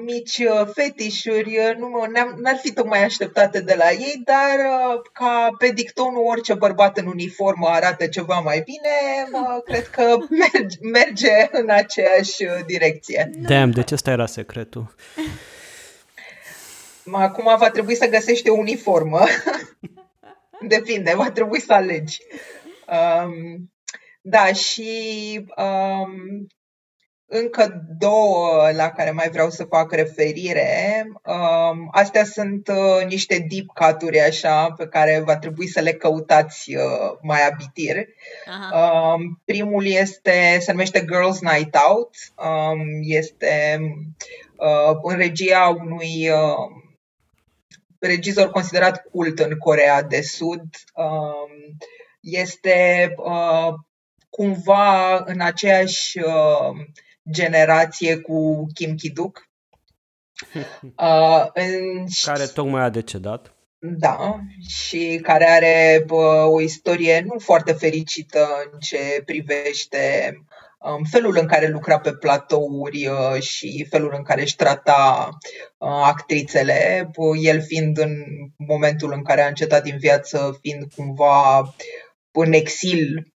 [SPEAKER 3] mici uh, fetișuri uh, nu, n-ar fi tocmai așteptate de la ei, dar uh, ca pe dictonul orice bărbat în uniformă arată ceva mai bine, [laughs] cred că merge, merge în aceeași direcție.
[SPEAKER 2] Damn, deci ăsta era secretul.
[SPEAKER 3] Acum va trebui să găsești o uniformă. [laughs] Depinde, va trebui să alegi. Um, da, și um, încă două la care mai vreau să fac referire. Um, astea sunt uh, niște deep cut-uri așa pe care va trebui să le căutați uh, mai abitir. Um, primul este, se numește Girls Night Out. Um, este uh, în regia unui uh, regizor considerat cult în Corea de Sud. Um, este uh, cumva în aceeași uh, generație cu Kim Ki-duk. [laughs]
[SPEAKER 2] Uh, în... Care tocmai a decedat.
[SPEAKER 3] Da, și care are bă, o istorie nu foarte fericită în ce privește um, felul în care lucra pe platouri uh, și felul în care își trata uh, actrițele, el fiind în momentul în care a încetat din viață, fiind cumva în exil Uh,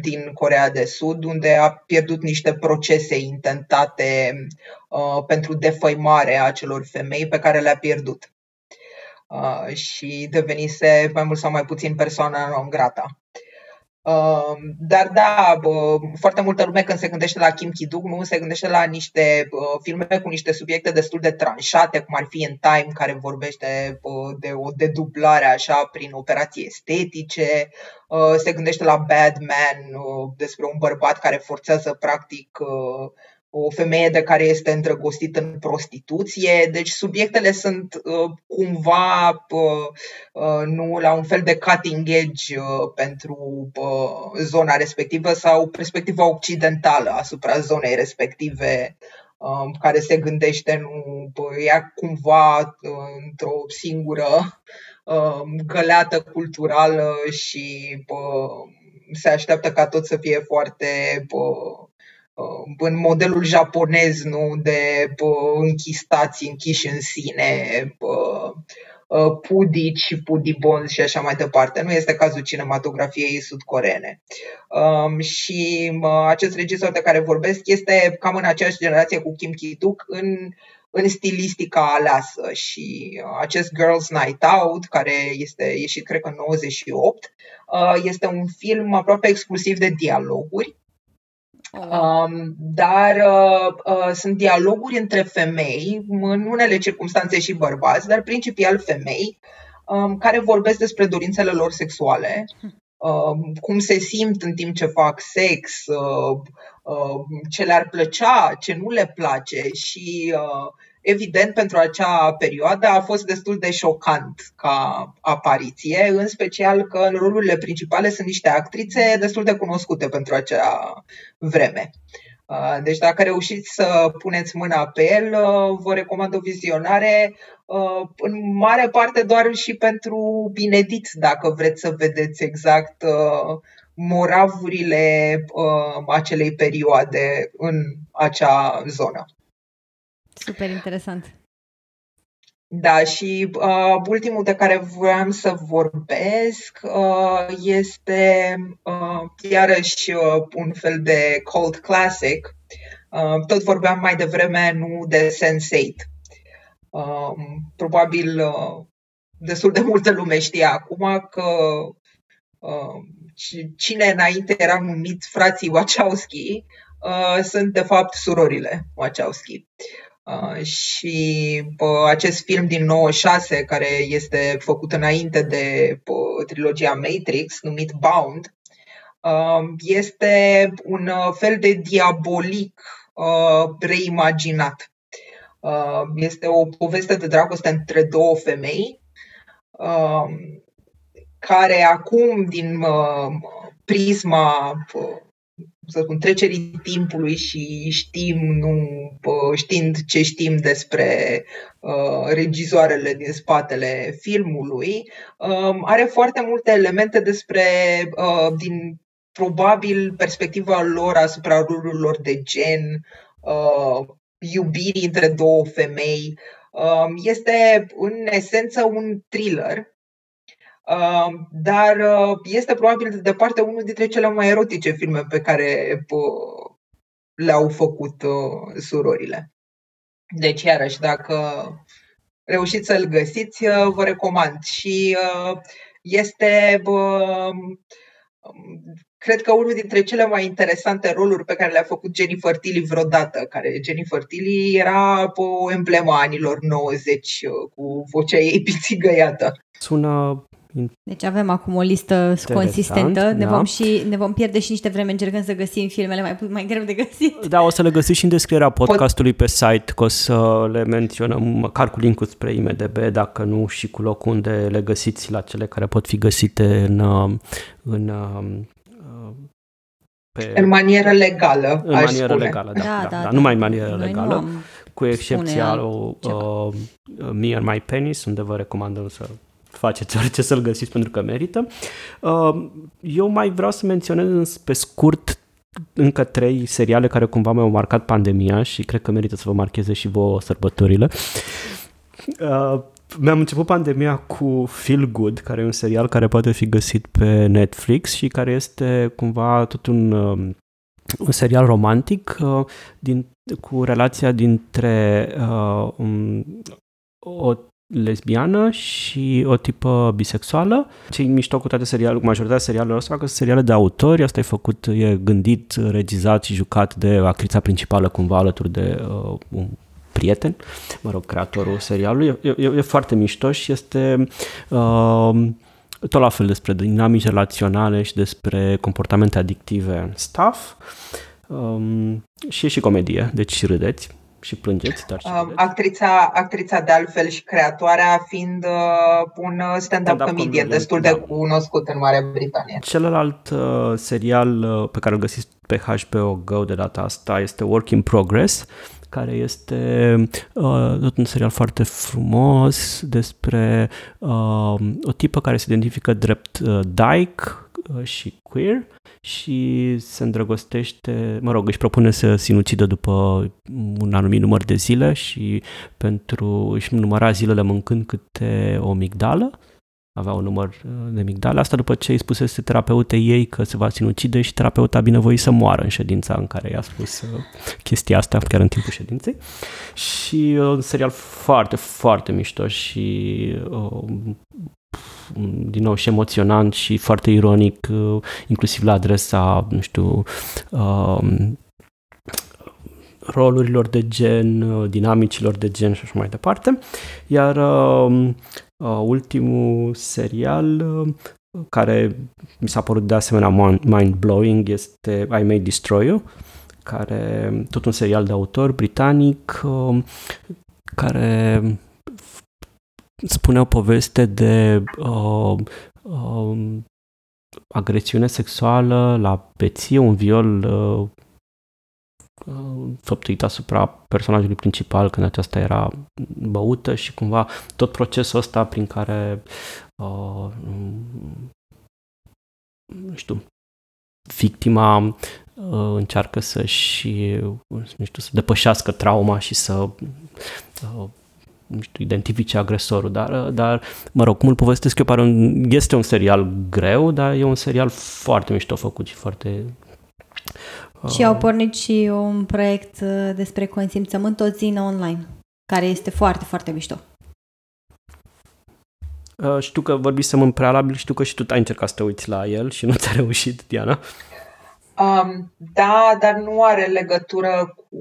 [SPEAKER 3] din Corea de Sud, unde a pierdut niște procese intentate uh, pentru defăimare a celor femei pe care le-a pierdut. Uh, și devenise mai mult sau mai puțin persoana non grata. Uh, dar da, bă, foarte multă lume când se gândește la Kim Ki-duk nu se gândește la niște uh, filme cu niște subiecte destul de tranșate, cum ar fi In Time, care vorbește uh, de o dedublare așa prin operații estetice, uh, se gândește la Bad Man, uh, despre un bărbat care forțează practic uh, o femeie de care este îndrăgostit în prostituție. Deci subiectele sunt uh, cumva uh, uh, nu la un fel de cutting edge uh, pentru uh, zona respectivă sau perspectiva occidentală asupra zonei respective uh, care se gândește nu ea cumva uh, într-o singură uh, găleată culturală și uh, se așteaptă ca tot să fie foarte uh, Uh, în modelul japonez, nu, de închistați, închiși în sine, uh, pudici, pudibons și așa mai departe. Nu este cazul cinematografiei sudcoreene. Um, și uh, acest regizor de care vorbesc este cam în aceeași generație cu Kim Ki-duk în, în stilistica aleasă și acest Girls Night Out, care este ieșit cred că în 98, este un film aproape exclusiv de dialoguri Um, dar uh, uh, sunt dialoguri între femei, în unele circunstanțe și bărbați, dar principial femei, um, care vorbesc despre dorințele lor sexuale, um, cum se simt în timp ce fac sex, uh, uh, ce le-ar plăcea, ce nu le place și uh, Evident, pentru acea perioadă a fost destul de șocant ca apariție, în special că în rolurile principale sunt niște actrițe destul de cunoscute pentru acea vreme. Uh, deci dacă reușiți să puneți mâna pe el, uh, vă recomand o vizionare uh, în mare parte doar și pentru inedit, dacă vreți să vedeți exact moravurile acelei perioade în acea zonă.
[SPEAKER 1] Super interesant.
[SPEAKER 3] Da, și uh, ultimul de care vreau să vorbesc uh, este uh, iarăși uh, un fel de cult classic. Uh, tot vorbeam mai devreme, nu de Sense8. Uh, probabil uh, destul de multă lume știe acum că uh, cine înainte era numit frații Wachowski uh, sunt de fapt surorile Wachowski. Uh, Uh, și uh, acest film din 96, care este făcut înainte de uh, trilogia Matrix, numit Bound, uh, este un uh, fel de diabolic uh, reimaginat. Este o poveste de dragoste între două femei, care acum, din prisma să spun, trecerii timpului și știm, nu, știind ce știm despre uh, regizoarele din spatele filmului, uh, are foarte multe elemente despre, uh, din probabil perspectiva lor asupra rolurilor de gen, uh, iubirii între două femei. Uh, este în esență un thriller dar uh, este probabil de departe unul dintre cele mai erotice filme pe care uh, le-au făcut uh, surorile. Deci, iarăși, dacă reușiți să-l găsiți, vă recomand. Și este, cred că, unul dintre cele mai interesante roluri pe care le-a făcut Jennifer Tilly vreodată, care Jennifer Tilly era o emblemă anilor 90 cu vocea ei [laughs] pițigăiată.
[SPEAKER 2] Sună
[SPEAKER 1] deci avem acum o listă Interesant, consistentă. Ne, da. vom și, ne vom pierde și niște vreme încercând să găsim filmele mai, mai greu de găsit.
[SPEAKER 2] Da, o să le găsiți și în descrierea podcastului pe site, că o să le menționăm măcar cu link spre IMDB, dacă nu și cu locul unde le găsiți la cele care pot fi găsite în, în
[SPEAKER 3] pe, în manieră legală,
[SPEAKER 2] În manieră spune. legală, da, da, da, da, da. numai în manieră Noi legală, cu excepția lui uh, Me and My Penis, unde vă recomandăm să faceți orice să-l găsiți pentru că merită. Uh, eu mai vreau să menționez pe scurt încă trei seriale care cumva mi-au marcat pandemia și cred că merită să vă marcheze și vouă sărbătorile. Uh, mi-am început pandemia cu Feel Good, care e un serial care poate fi găsit pe Netflix și care este cumva tot un, uh, un serial romantic uh, din, cu relația dintre uh, um, o lesbiană și o tipă bisexuală. Ce mișto cu toate serialele, majoritatea serialelor astea, că sunt seriale de autori, asta e făcut, e gândit, regizat și jucat de actrița principală cumva alături de uh, un prieten, mă rog, creatorul serialului. E, e, e foarte mișto și este uh, tot la fel despre dinamici relaționale și despre comportamente adictive în staff. Um, și e și comedie, deci și râdeți și plângeți, dar și
[SPEAKER 3] uh, actrița, actrița de altfel și creatoarea fiind uh, un stand-up, stand comedian destul da. de cunoscut în Marea Britanie.
[SPEAKER 2] Celălalt uh, serial uh, pe care îl găsiți pe HBO Go de data asta este Work in Progress, care este uh, tot un serial foarte frumos despre uh, o tipă care se identifică drept uh, dyke uh, și queer și se îndrăgostește, mă rog, își propune să sinucidă după un anumit număr de zile și pentru își număra zilele mâncând câte o migdală avea un număr uh, de migdale. Asta după ce îi spusese terapeutei ei că se va sinucide și terapeuta a binevoit să moară în ședința în care i-a spus uh, chestia asta, chiar în timpul ședinței. Și uh, un serial foarte, foarte mișto și din nou și emoționant și foarte ironic, inclusiv la adresa, nu știu, rolurilor de gen, dinamicilor de gen și așa mai departe. Iar Uh, ultimul serial uh, care mi s-a părut de asemenea mind-blowing este I May Destroy You, care tot un serial de autor britanic uh, care spune o poveste de uh, uh, agresiune sexuală la peție, un viol uh, făptuit asupra personajului principal când aceasta era băută și cumva tot procesul ăsta prin care uh, nu știu, victima uh, încearcă să-și nu știu, să depășească trauma și să uh, nu știu, identifice agresorul, dar, dar, mă rog, cum îl povestesc eu, pare un, este un serial greu, dar e un serial foarte mișto făcut și foarte,
[SPEAKER 1] și au pornit și un proiect uh, despre consimțământ o zi online, care este foarte, foarte mișto.
[SPEAKER 2] Uh, știu că vorbisem în prealabil, știu că și tu ai încercat să te uiți la el și nu ți-a reușit, Diana.
[SPEAKER 3] Um, da, dar nu are legătură cu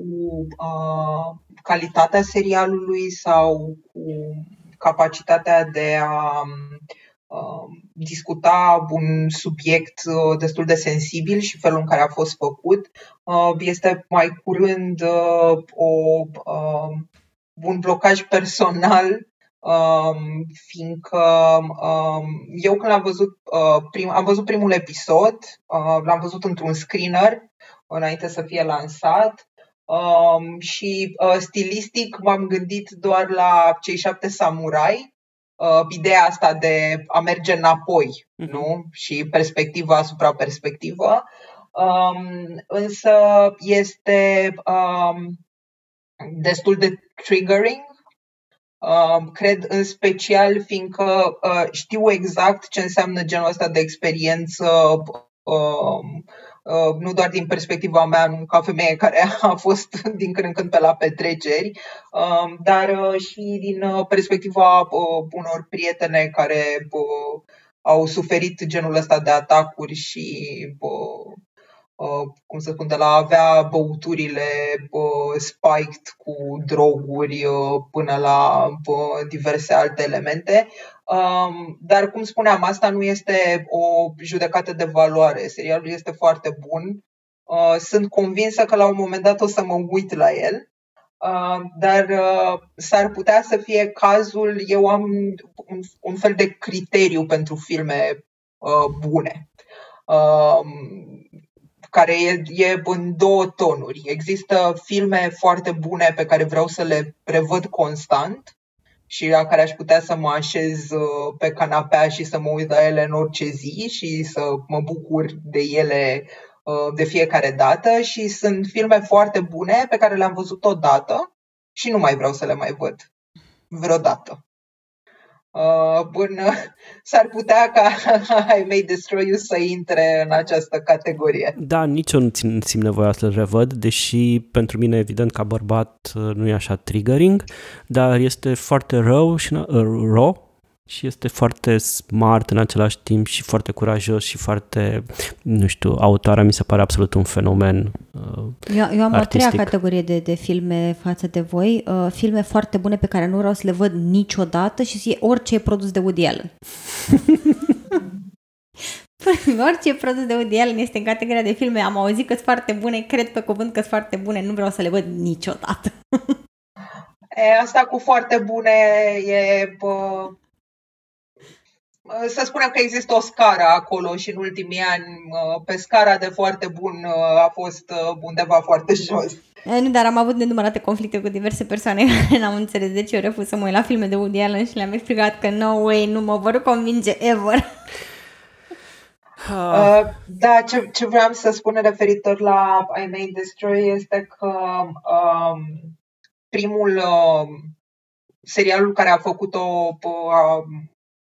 [SPEAKER 3] uh, calitatea serialului sau cu capacitatea de a Um, discuta un subiect uh, destul de sensibil și felul în care a fost făcut. Uh, este mai curând uh, o, um, un blocaj personal Um, fiindcă um, eu când am văzut, uh, prim, am văzut primul episod, uh, l-am văzut într-un screener înainte să fie lansat um, și uh, stilistic m-am gândit doar la cei șapte samurai uh, ideea asta de a merge înapoi, uh-huh. nu? Și perspectiva asupra perspectivă. Um, însă este um, destul de triggering Uh, cred în special fiindcă uh, știu exact ce înseamnă genul ăsta de experiență uh, Uh, nu doar din perspectiva mea ca femeie care [laughs] a fost din când în când pe la petreceri, um, dar uh, și din perspectiva uh, unor prietene care au suferit genul ăsta de atacuri și cum să spun, de la a avea băuturile spiked cu droguri până la diverse alte elemente. Um, dar, cum spuneam, asta nu este o judecată de valoare. Serialul este foarte bun. Uh, sunt convinsă că la un moment dat o să mă uit la el. Uh, dar uh, s-ar putea să fie cazul, eu am un, un fel de criteriu pentru filme bune, um, care e, e în două tonuri. Există filme foarte bune pe care vreau să le revăd constant și la care aș putea să mă așez uh, pe canapea și să mă uit la ele în orice zi și să mă bucur de ele uh, de fiecare dată și sunt filme foarte bune pe care le-am văzut odată și nu mai vreau să le mai văd vreodată. Uh, bun, [laughs] s-ar putea ca [laughs] I May Destroy You să intre în această categorie.
[SPEAKER 2] Da, nici eu nu țin, simt nevoia să-l revăd, deși pentru mine, evident, ca bărbat nu e așa triggering, dar este foarte rău și uh, raw și este foarte smart în același timp și foarte curajos și foarte, nu știu, autoarea mi se pare absolut un fenomen uh,
[SPEAKER 1] Eu, eu am
[SPEAKER 2] artistic.
[SPEAKER 1] o treia categorie de, de filme față de voi, uh, filme foarte bune pe care nu vreau să le văd niciodată și să orice e produs de Woody Allen. [laughs] Orice produs de Woody Allen este în categoria de filme, am auzit că sunt foarte bune, cred pe cuvânt că sunt foarte bune, nu vreau să le văd niciodată.
[SPEAKER 3] E, asta cu foarte bune e bă, să spunem că există o scară acolo și în ultimii ani pe scara de foarte bun a fost undeva foarte jos.
[SPEAKER 1] Nu, dar am avut nenumărate conflicte cu diverse persoane [laughs] care n-am înțeles de ce eu refuz să mă uit la filme de Woody Allen și le-am explicat că no way, nu mă vor convinge ever. [laughs]
[SPEAKER 3] Uh, da, ce, ce vreau să spun referitor la I May Destroy este că um, primul uh, serialul care a făcut-o a,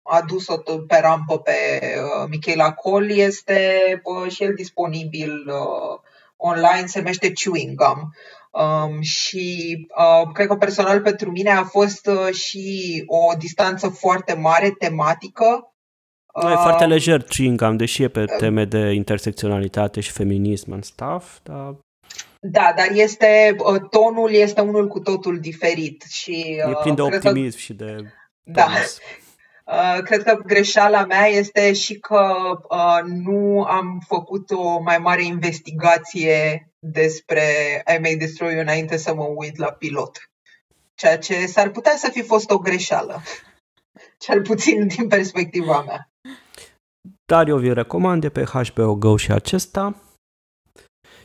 [SPEAKER 3] a dus-o pe rampă pe uh, Michaela Cole este uh, și el disponibil uh, online, se numește Chewing Gum. Um, și uh, cred că personal pentru mine a fost uh, și o distanță foarte mare tematică.
[SPEAKER 2] Nu, e foarte lejer chewing gum, deși e pe teme de intersecționalitate și feminism în stuff, dar
[SPEAKER 3] da, dar este tonul este unul cu totul diferit și
[SPEAKER 2] e plin de optimism că, și de
[SPEAKER 3] da. [laughs] Uh, cred că greșeala mea este și că uh, nu am făcut o mai mare investigație despre I May Destroy You înainte să mă uit la pilot. Ceea ce s-ar putea să fi fost o greșeală. [laughs] Cel puțin din perspectiva mea.
[SPEAKER 2] Dar eu vi recomand pe HBO Go și acesta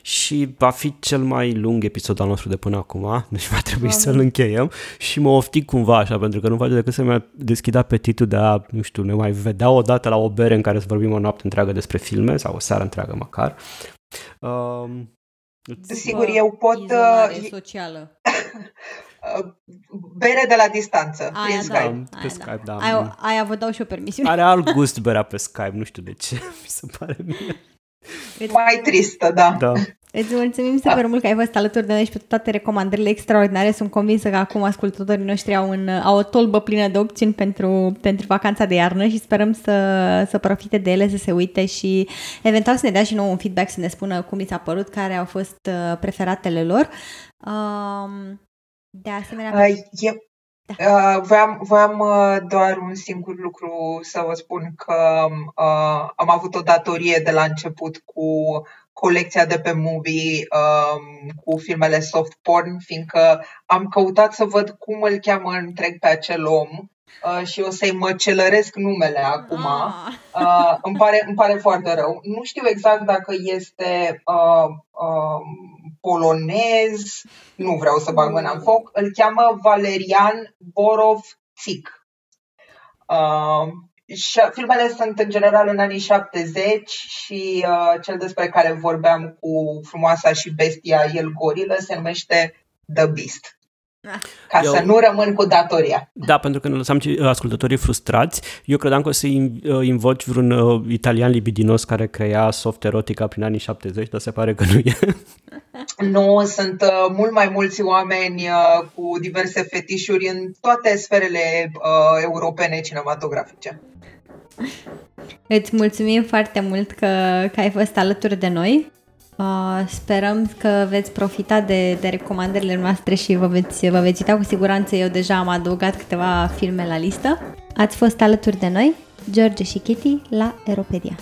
[SPEAKER 2] și va fi cel mai lung episod al nostru de până acum, deci va trebui Doamne. să-l încheiem și mă oftic cumva așa, pentru că nu face decât să mi-a deschid apetitul de a, nu știu, ne mai vedea o dată la o bere în care să vorbim o noapte întreagă despre filme sau o seară întreagă măcar.
[SPEAKER 3] Um, Sigur, eu pot... Uh,
[SPEAKER 1] socială. [laughs]
[SPEAKER 3] bere de la distanță,
[SPEAKER 1] aia,
[SPEAKER 3] prin
[SPEAKER 1] da,
[SPEAKER 3] Skype.
[SPEAKER 1] Aia,
[SPEAKER 2] pe Skype, da.
[SPEAKER 1] da. Aia, aia vă dau și o permisiune.
[SPEAKER 2] Are alt gust berea pe Skype, nu știu de ce, [laughs] mi se pare mie.
[SPEAKER 3] Mai tristă, da.
[SPEAKER 2] da.
[SPEAKER 1] Îți mulțumim super mult că ai fost alături de noi și pe toate recomandările extraordinare. Sunt convinsă că acum ascultătorii noștri au, în, au o tolbă plină de opțiuni pentru, pentru vacanța de iarnă și sperăm să, să profite de ele, să se uite și eventual să ne dea și nou un feedback, să ne spună cum i s-a părut, care au fost uh, preferatele lor. Um, de asemenea...
[SPEAKER 3] Uh, eu, Uh, voiam, voiam uh, doar un singur lucru să vă spun că uh, am avut o datorie de la început cu colecția de pe movie um, cu filmele soft porn, fiindcă am căutat să văd cum îl cheamă întreg pe acel om uh, și o să-i măcelăresc numele acum. Ah. Uh, îmi, pare, îmi pare foarte rău. Nu știu exact dacă este uh, uh, polonez, nu vreau să bag mâna în foc, îl cheamă Valerian Borov Țic. Uh, filmele sunt în general în anii 70 și uh, cel despre care vorbeam cu frumoasa și bestia el gorilă se numește The Beast. Ca eu, să nu rămân cu datoria.
[SPEAKER 2] Da, pentru că ne lăsam ascultătorii frustrați. Eu credeam că o să uh, invoci vreun uh, italian libidinos care crea soft erotica prin anii 70, dar se pare că nu e. [laughs]
[SPEAKER 3] Nu, sunt uh, mult mai mulți oameni uh, cu diverse fetișuri în toate sferele uh, europene cinematografice.
[SPEAKER 1] Îți mulțumim foarte mult că, că ai fost alături de noi. Uh, sperăm că veți profita de, de recomandările noastre și vă veți, vă veți uita cu siguranță. Eu deja am adăugat câteva filme la listă. Ați fost alături de noi, George și Kitty, la Eropedia.